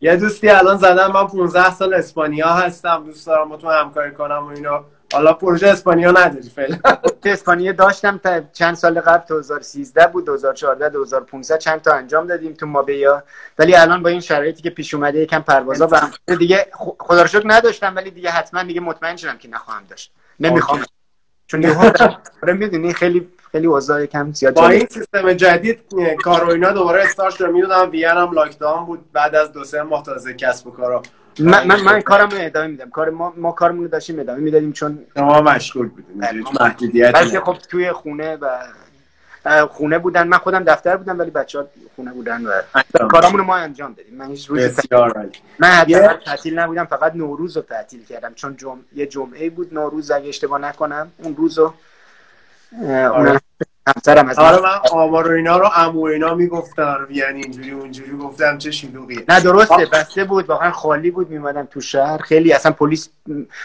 یه دوستی الان زدم من 15 سال اسپانیا هستم دوست دارم با تو همکاری کنم و اینا. حالا پروژه اسپانیا نداری فعلا. اسپانیا داشتم تا چند سال قبل 2013 بود 2014 2015 چند تا انجام دادیم تو مابیا. ولی الان با این شرایطی که پیش اومده یکم پروازا و دیگه خدا رو شکر نداشتم ولی دیگه حتما دیگه مطمئن شدم که نخواهم داشت. نمی‌خوام. چون یه آره می‌دونی خیلی خیلی اوضاع یکم زیاد با. این سیستم جدید اه، کار و اینا دوباره استارت شده. می‌دونم وین هم لاکداون بود. بعد از دو سه ماه تازه کسب و کارا من من, من کارم رو ادامه میدم. کار ما ما کارمون رو داشتیم ادامه می‌دادیم چون شما مشغول بله. اینجوری محدودیت بلکه خب توی خونه و خونه بودن. من خودم دفتر بودم ولی بچه ها خونه بودن و کارامون رو ما انجام دادیم. من هیچ روزی بسیار. من حتی تعطیل نبودم. فقط نوروز رو تعطیل کردم. چون جمع... یه جمعه بود نوروز اگه اشتباه نکنم اون روز رو همسرم از آره من. آمار و اینا رو عمو اینا می‌گفتن یعنی اینجوری اونجوری گفتم چه شلوغیه نه درسته بسته بود واقعا خالی بود میمدم تو شهر. خیلی اصلا پلیس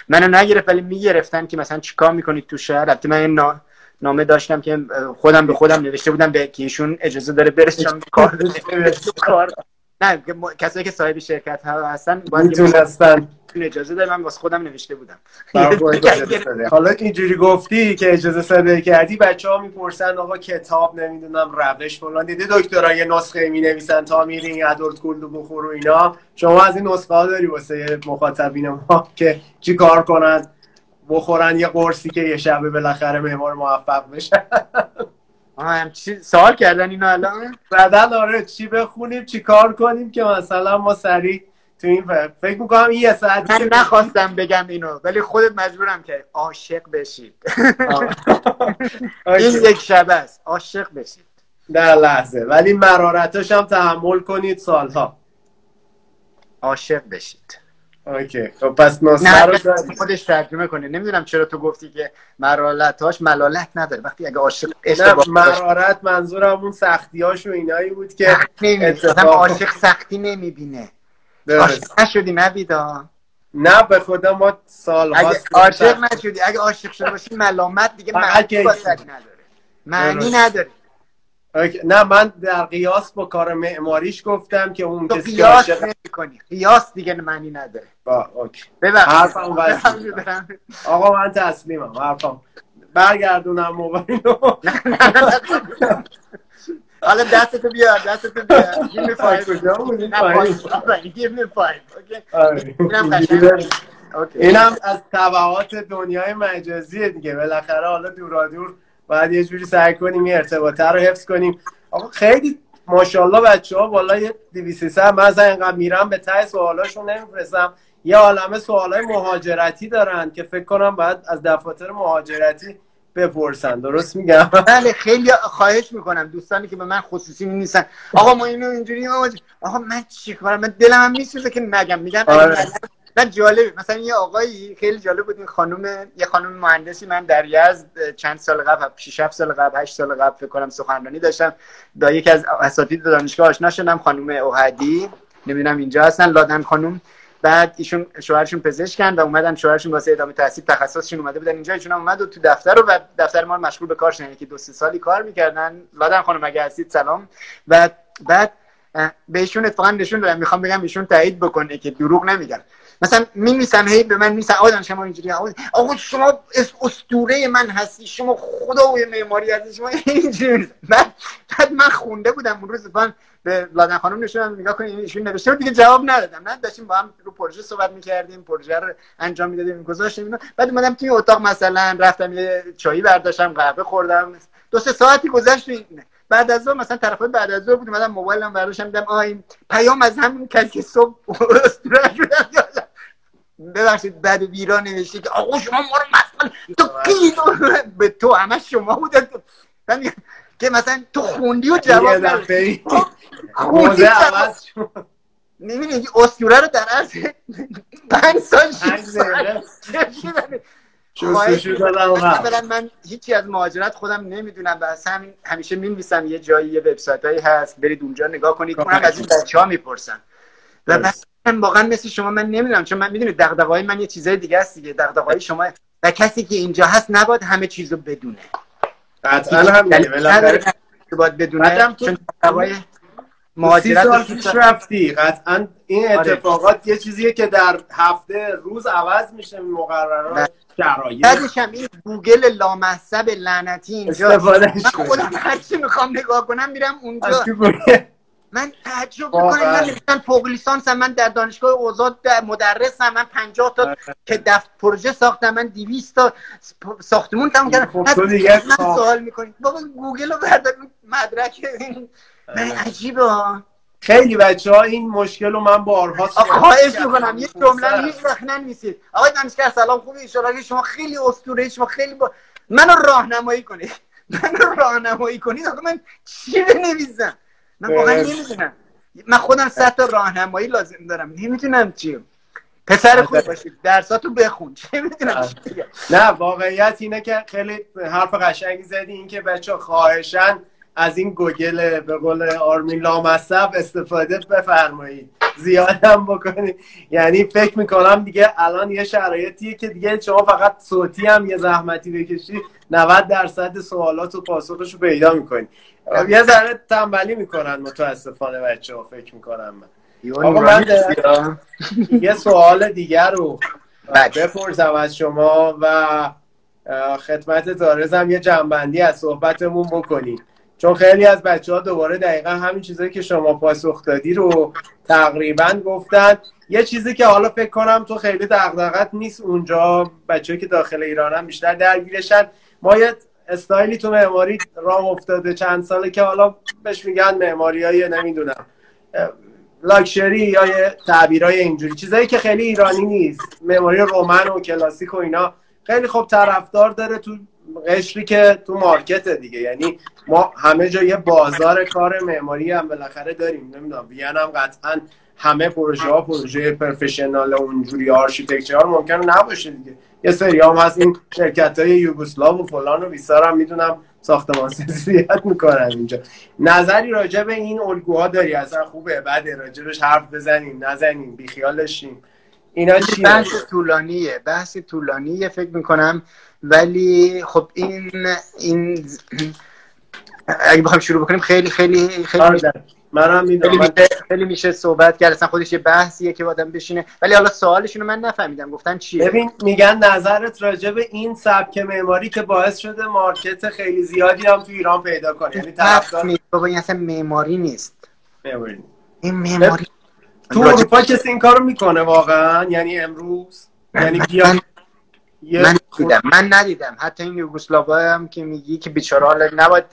منو نگرفت ولی می‌گرفتن که مثلا چیکار می‌کنید تو شهر. البته من نا... نامه داشتم که خودم به خودم نوشته بودم به که ایشون اجازه داره چون کار کار نه کسایی که صاحب شرکت ها هستن باید می‌تونستن. اجازه داره من واسه خودم نوشته بودم. حالا اینجوری گفتی که اجازه صادر کردی بچه ها می‌پرسن آقا کتاب نمی‌دونم روش فلان دیدی دکترا یه نسخه می نویسن تا میری این ادورت کولدو بخور و اینا. شما از این نسخه ها داری واسه مخاطبین ما که چی کار کنن؟ بخورن یه قرصی که یه شبه بالاخره معمار موفق بشن. هم چی؟ سوال کردن اینو الان؟ بعدن آره چی بخونیم چی کار کنیم که مثلا ما سریع تو این فکر می‌کنم این یه ساعت من نخواستم بگم اینو ولی خودت مجبورم که عاشق بشید. این یک شبه است. عاشق بشید. در لحظه. ولی مرارتاش هم تحمل کنید سالها. عاشق بشید. اوکی. خب پس نه رو. خودش ترجمه کنه نمی‌دونم چرا تو گفتی که مرالتاش ملالت نداره. وقتی اگه عاشق اشتباه مرارت منظورم اون سختیاش و اینایی بود که نمی اتفاق- آدم عاشق سختی نمی‌بینه. عاشق نشدی نبیدا. نه به خدا ما سال اگه عاشق نشدی اگه عاشق شده باشی ملامت دیگه معنی نداره. معنی. نداره. نه من در قیاس با کار معماریش گفتم که اون کسی که قیاس کنی قیاس دیگه معنی نداره. با اوکی. حرفم. آقا من تسلیمم. حرفم. برگردونم موبایل رو حالا دستتو بیار دستتو بیار. Give me five. کجا بودی؟ me five. Okay. آره. اینم از تبعات دنیای مجازیه دیگه. بالاخره حالا دورا دور باید یه جوری سعی کنیم این ارتباطه رو حفظ کنیم. آقا خیلی ماشاءالله بچه ها بالای 200 من از اینقدر میرم به ته سوالاشون نمیفرستم. یه عالمه سوالای مهاجرتی دارن که فکر کنم باید از دفاتر مهاجرتی بپرسن. درست میگم؟ بله خیلی خواهش می‌کنم. دوستانی که به من خصوصی نیستن. آقا ما اینو اینجوری آقا, من چی کنم من دلم هم میسوزه که نگم. اگه آره. نه جالبه. مثلا یه آقایی خیلی جالب بود این خانم یه خانم مهندسی من در یزد چند سال قبل 6 7 سال قبل 8 سال قبل فکر کنم سخنرانی داشتم. با یکی از اساتید دانشگاه آشنا شدم خانم اوهدی. نمی‌دونم اینجا هستن لادن خانم. بعد ایشون شوهرشون پزشکن و اومدن شوهرشون واسه ادامه تحصیل تخصصشون اومده بودن اینجا. ایشون اومد و تو دفتر و دفتر ما مشغول به کار شدن. که دو سه سالی کار می‌کردن. لادن خانم اگه هستید سلام. و بعد اه، به ایشون اتفاقا نشون دادم. می‌خوام بگم ایشون تایید بکنه که دروغ نمیگن مثلا می هی به من میسن آقا شما اینجوری آقا شما اس- اسطوره من هستی شما خدای معماری هستی شما اینجوری. بعد بعد من خونده بودم اون روز من به لادن خانم نشون دادم نگاه کنید ایشون نوشته بود دیگه جواب ندادم. نه داشتیم با هم رو پروژه صحبت می‌کردیم پروژه رو انجام می‌دادیم گذاشتیم بعد اومدم توی اتاق مثلا رفتم یه چایی برداشتم قهوه خوردم. دو سه ساعتی گذشت. بعد از ظهر مثلا طرفای بعد از ظهر بود اومدم موبایلم برداشتم دیدم آ این پیام از همون کسی که یادم. ببخشید بعد ویرا نوشته که آقا شما ما رو مثلا تو کی به تو همه شما میگم که مثلا تو خوندی و جواب ندادی. خوندی عوض شد. می‌بینی این اسطوره رو در عرض پنج سال پنج سال. من هیچی از مهاجرت خودم نمی‌دونم و اصلا همین همیشه می‌نویسم یه جایی یه وبسایت هایی هست. برید اونجا نگاه کنید. اونم از این بچه ها می‌پرسن. و. من واقعا مثل شما من نمی‌دونم چون من می‌دونید دغدغه‌های من یه چیزای دیگه است دیگه. دغدغه‌های شما و کسی که اینجا هست نباید همه چیز رو بدونه. قطعا هم باید بدونه چون مهاجرت پیش رفتی. قطعا این آره. اتفاقات یه چیزیه که در هفته روز عوض میشه مقررات شرایط. بعدش هم این گوگل لامصب لعنتی اینجا من خودم هرچی می‌خوام نگاه کنم میرم اونجا. من تعجب می‌کنم من نوشتن فوق لیسانس من در دانشگاه اوزاد مدرسم من 50 تا آره. که دفت پروژه ساختم من 200 تا ساختمون تموم کردم. خب من سوال می‌کنیم بابا گوگل رو بردار مدرک من آره. عجیبه. خیلی بچه ها این مشکل رو من بارها خواهش می‌کنم یه جمله هیچ وقت ننویسید. آقای دانشگر سلام خوبی؟ ان شما خیلی اسطوره شما خیلی با منو راهنمایی کنید. منو راهنمایی کنید. آقا من چی بنویسم؟ من واقعا نمی‌دونم. من خودم صد تا راهنمایی لازم دارم. نمی‌دونم چی. پسر خوب باشید درساتو بخون. چه می‌دونم نه واقعیت اینه که خیلی حرف قشنگی زدی. این که بچه خواهشن از این گوگل به قول آرمین لامصب استفاده بفرمایید. زیادم بکنید. یعنی فکر می‌کنم دیگه الان یه شرایطیه که دیگه شما فقط صوتی هم یه زحمتی بکشی 90 درصد سوالات و پاسخش رو پیدا می‌کنی. یه ذره تنبلی می‌کنن متاسفانه بچه ها فکر می‌کنم من. آقا من یه سوال دیگر رو. بپرسم از شما و خدمت دارزم یه جنبندی از صحبتمون بکنید چون خیلی از بچه ها دوباره دقیقا همین چیزایی که شما پاسخ دادی رو تقریبا گفتن. یه چیزی که حالا فکر کنم تو خیلی دقدقت نیست اونجا بچه که داخل ایران بیشتر درگیرشن. ما یه استایلی تو معماری راه افتاده چند ساله که حالا بهش میگن معماری های نمی‌دونم لاکشری یا یه تعبیرهای اینجوری. چیزایی که خیلی ایرانی نیست. معماری Roman و کلاسیک و اینا. خیلی خوب طرفدار داره تو قشری که تو market دیگه. یعنی ما همه جا یه بازار کار معماری هم بالاخره داریم. نمی‌دونم بیان هم قطعا همه پروژه ها پروژه professional اونجوری architecture ممکن نباشه دیگه. یه سری هم هست این شرکت های یوگسلاو و فلان و بیسار هم می‌دونم ساختمان سازیت می‌کنن اینجا. نظری راجع به این الگوها داری؟ اصلا خوبه بعد راجبش حرف بزنیم نزنیم بیخیالشیم اینا چیه؟ بحث طولانیه بحث طولانیه فکر می‌کنم. ولی خب این این اگه بخوام شروع بکنیم خیلی خیلی خیلی آره، منم خیلی, میشه خیلی میشه صحبت کرد اصلا خودش یه بحثیه که آدم بشینه. ولی حالا سوالشون رو من نفهمیدم گفتن چیه؟ ببین میگن نظرت راجع به این سبک معماری که باعث شده مارکت خیلی زیادی هم تو ایران پیدا کنه. یعنی طرفدار بابا این اصلا معماری نیست. معماری این معماری تو اروپا کسی این کارو می‌کنه واقعا؟ یعنی امروز؟ یعنی بیا من ندیدم من ندیدم. حتی این یوگسلاوا هم که میگی که بیچاره حالا نباید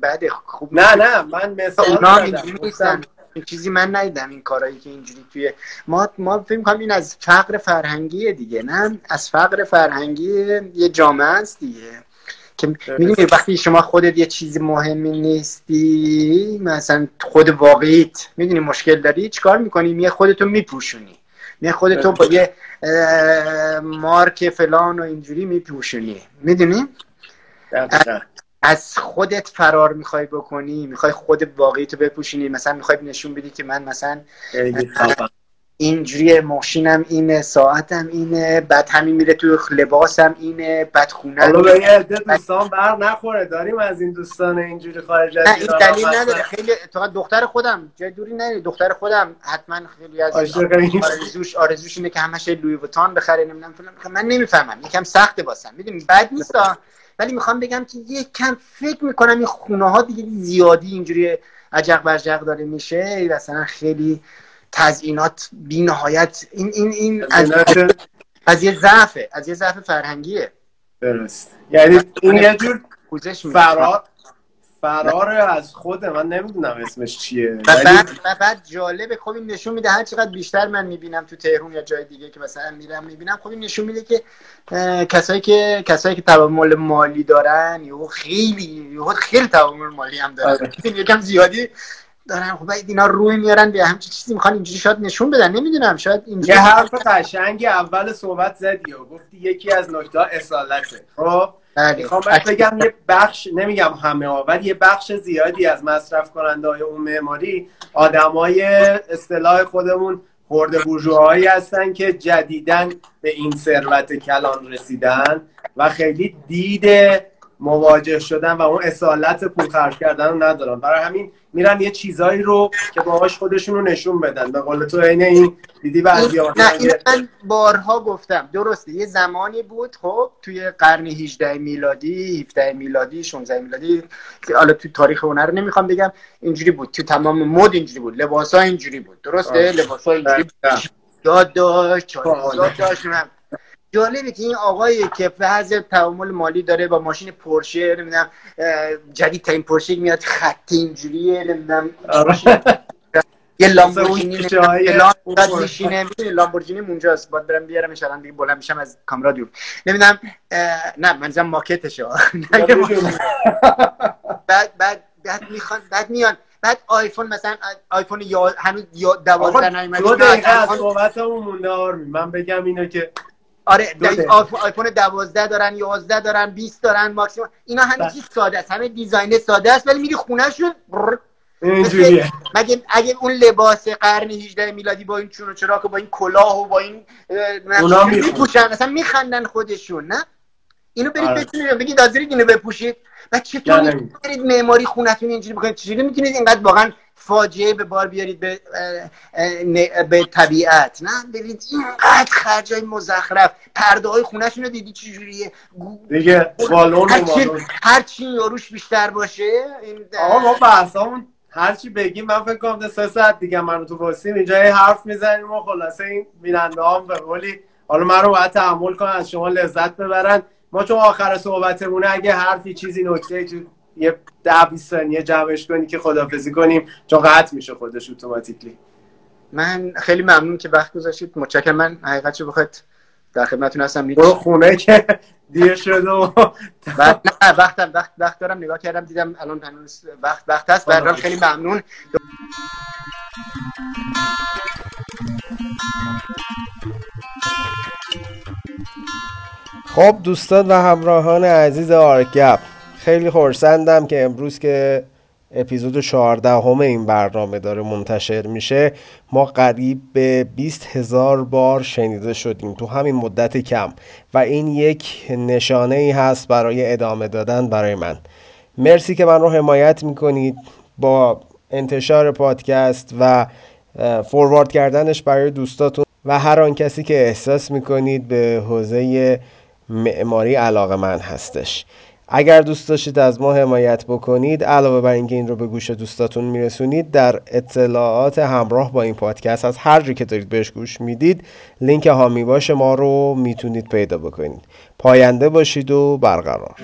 بعد خوب نه نه من مثال اونا نیستن. چیزی من ندیدم این کارهایی که اینجوری توی ما ما فکر کنم این از فقر فرهنگی دیگه نه؟ از فقر فرهنگی یه جامعه است دیگه. که می‌دونی وقتی شما خودت یه چیزی مهمی نیستی مثلا خود واقعیت می‌دونی مشکل داری چیکار می‌کنی؟ یه خودتو میپوشونی. نه خودتو با یه مارک فلان و اینجوری میپوشونی. می‌دونی؟ از خودت فرار می‌خوای بکنی می‌خوای خود واقعی تو بپوشونی. مثلا می‌خوای نشون بدی که من مثلا اینجوری ماشینم اینه ساعتم اینه بعد همین میره تو لباسم اینه بعد خونه حالا به یه دوستان بر نخوره داریم از این دوستان اینجوری خارج از این دلیل نداره. خیلی تا دختر خودم جای دوری دختر خودم حتما خیلی از آرزوش آرزوش اینه که همش لوی ویتون بخره نمی‌دونم فلان. من نمی‌فهمم. یکم سخته واسم می‌دونی بد نیست ولی می‌خوام بگم که یک کم فکر می‌کنم این خونه ها دیگه زیادی اینجوری عجق برجق داره میشه. مثلا خیلی تزئینات بی نهایت این این این از, از یه ضعفه از یه ضعف فرهنگیه. درست. یعنی این یه جور فرار فرار از خود من نمی‌دونم اسمش چیه. و بعد, و بعد جالبه خب این نشون میده هر چقدر بیشتر من می‌بینم تو تهرون یا جای دیگه که مثلا میرم می‌بینم خب این نشون میده که کسایی که کسایی که تعامل مالی دارن یهو خیلی یهو خیلی تعامل مالی هم دارن. آره. یکم زیادی دارن خب اینا روی میارن به همچین چیزی می‌خوان اینجوری شاید نشون بدن. نمی‌دونم شاید اینجوری یه حرف قشنگی اول صحبت زدی و گفتی یکی از نکته اصالته. خب؟ بله. می‌خوام بگم یه بخش نمیگم همه ها ولی یه بخش زیادی از مصرف کننده های اون معماری آدمای اصطلاح خودمون خورده بورژواهایی هستن که جدیدن به این ثروت کلان رسیدن و خیلی دید مواجه شدن و اون اصالت پول خرج کردن رو ندارن. برای همین میرن یه چیزایی رو که باهاش خودشون رو نشون بدن. به قول تو عین این دیدی بعضی نه این من بارها گفتم. درسته یه زمانی بود خب توی قرن 18 میلادی 17 میلادی 16 میلادی حالا تو تاریخ هنر نمی‌خوام بگم اینجوری بود. تو تمام مد اینجوری بود. لباس ها اینجوری بود. درسته؟ لباس ها اینجوری یاد داشت یاد داشت جالبه که این آقایی که فحض تعامل مالی داره با ماشین پرشه نمی‌دونم جدید ترین پرشه میاد خط اینجوریه نمی‌دونم. یه لامبورگینی میشینه. لامبورگینی اونجاست باید برم بیارم ان دیگه بلند میشم از کامرا دور. نمی‌دونم نه منظورم ماکتشه. بعد بعد بعد می‌خوان بعد میان. بعد آیفون مثلا آیفون یا هنوز 12 نیومده دو دقیقه از صحبتمون مونده من بگم اینو که آره آیفون 12 دارن 11 دارن 20 دارن ماکسیمم اینا همه بله. چیز ساده است همه دیزاین ساده است ولی میری خونهشون اینجوریه. مگه اگه اون لباس قرن 18 میلادی با این چون و چراک و با این کلاه و با این میپوشن اصلا میخندن خودشون نه؟ اینو برید آره. بتونید بگید حاضرید اینو بپوشید. و چطور برید معماری خونتون اینجوری بکنید؟ چجوری می‌تونید اینقدر واقعا فاجعه به بار بیارید به به طبیعت. نه ببینید اینقدر خرجای مزخرف. پرده های خونهشون رو دیدی چجوریه؟ دیگه بالون هر چی یاروش بیشتر باشه آقا ما بحثامون هرچی بگیم من فکر کنم سه ساعت دیگه من تو واسیم اینجا حرف می‌زنیم و خلاصه این بیننده هم به قولی. حالا من رو باید تحمل کنن از شما لذت ببرن. ما چون آخر صحبتمونه اگه حرفی چیزی نکته تو یه ده 20 ثانیه جمعش کنی که خدافزی کنیم چون قطع میشه خودش اتوماتیکلی. من خیلی ممنون که وقت گذاشتید. متشکرم. من حقیقت چه بخواید؟ در خدمتتون هستم. برو خونه که دیر شد و بعد نه وقتم وقت وقت دارم. نگاه کردم دیدم الان هنوز وقت وقت هست. برام خیلی ممنون. خب دوستان و همراهان عزیز آرگپ خیلی خورسندم که امروز که اپیزود 14 همه این برنامه داره منتشر میشه ما قریب به 20 هزار بار شنیده شدیم. تو همین مدت کم. و این یک نشانه ای هست برای ادامه دادن برای من. مرسی که من رو حمایت می‌کنید با انتشار پادکست و فوروارد کردنش برای دوستاتون. و هر آن کسی که احساس می‌کنید به حوزه معماری علاقه من هستش. اگر دوست داشتید از ما حمایت بکنید علاوه بر اینکه این رو به گوش دوستاتون میرسونید در اطلاعات همراه با این پادکست از هر جایی که دارید بهش گوش می‌دید لینک هامی باش ما رو می‌تونید پیدا بکنید. پاینده باشید و برقرار.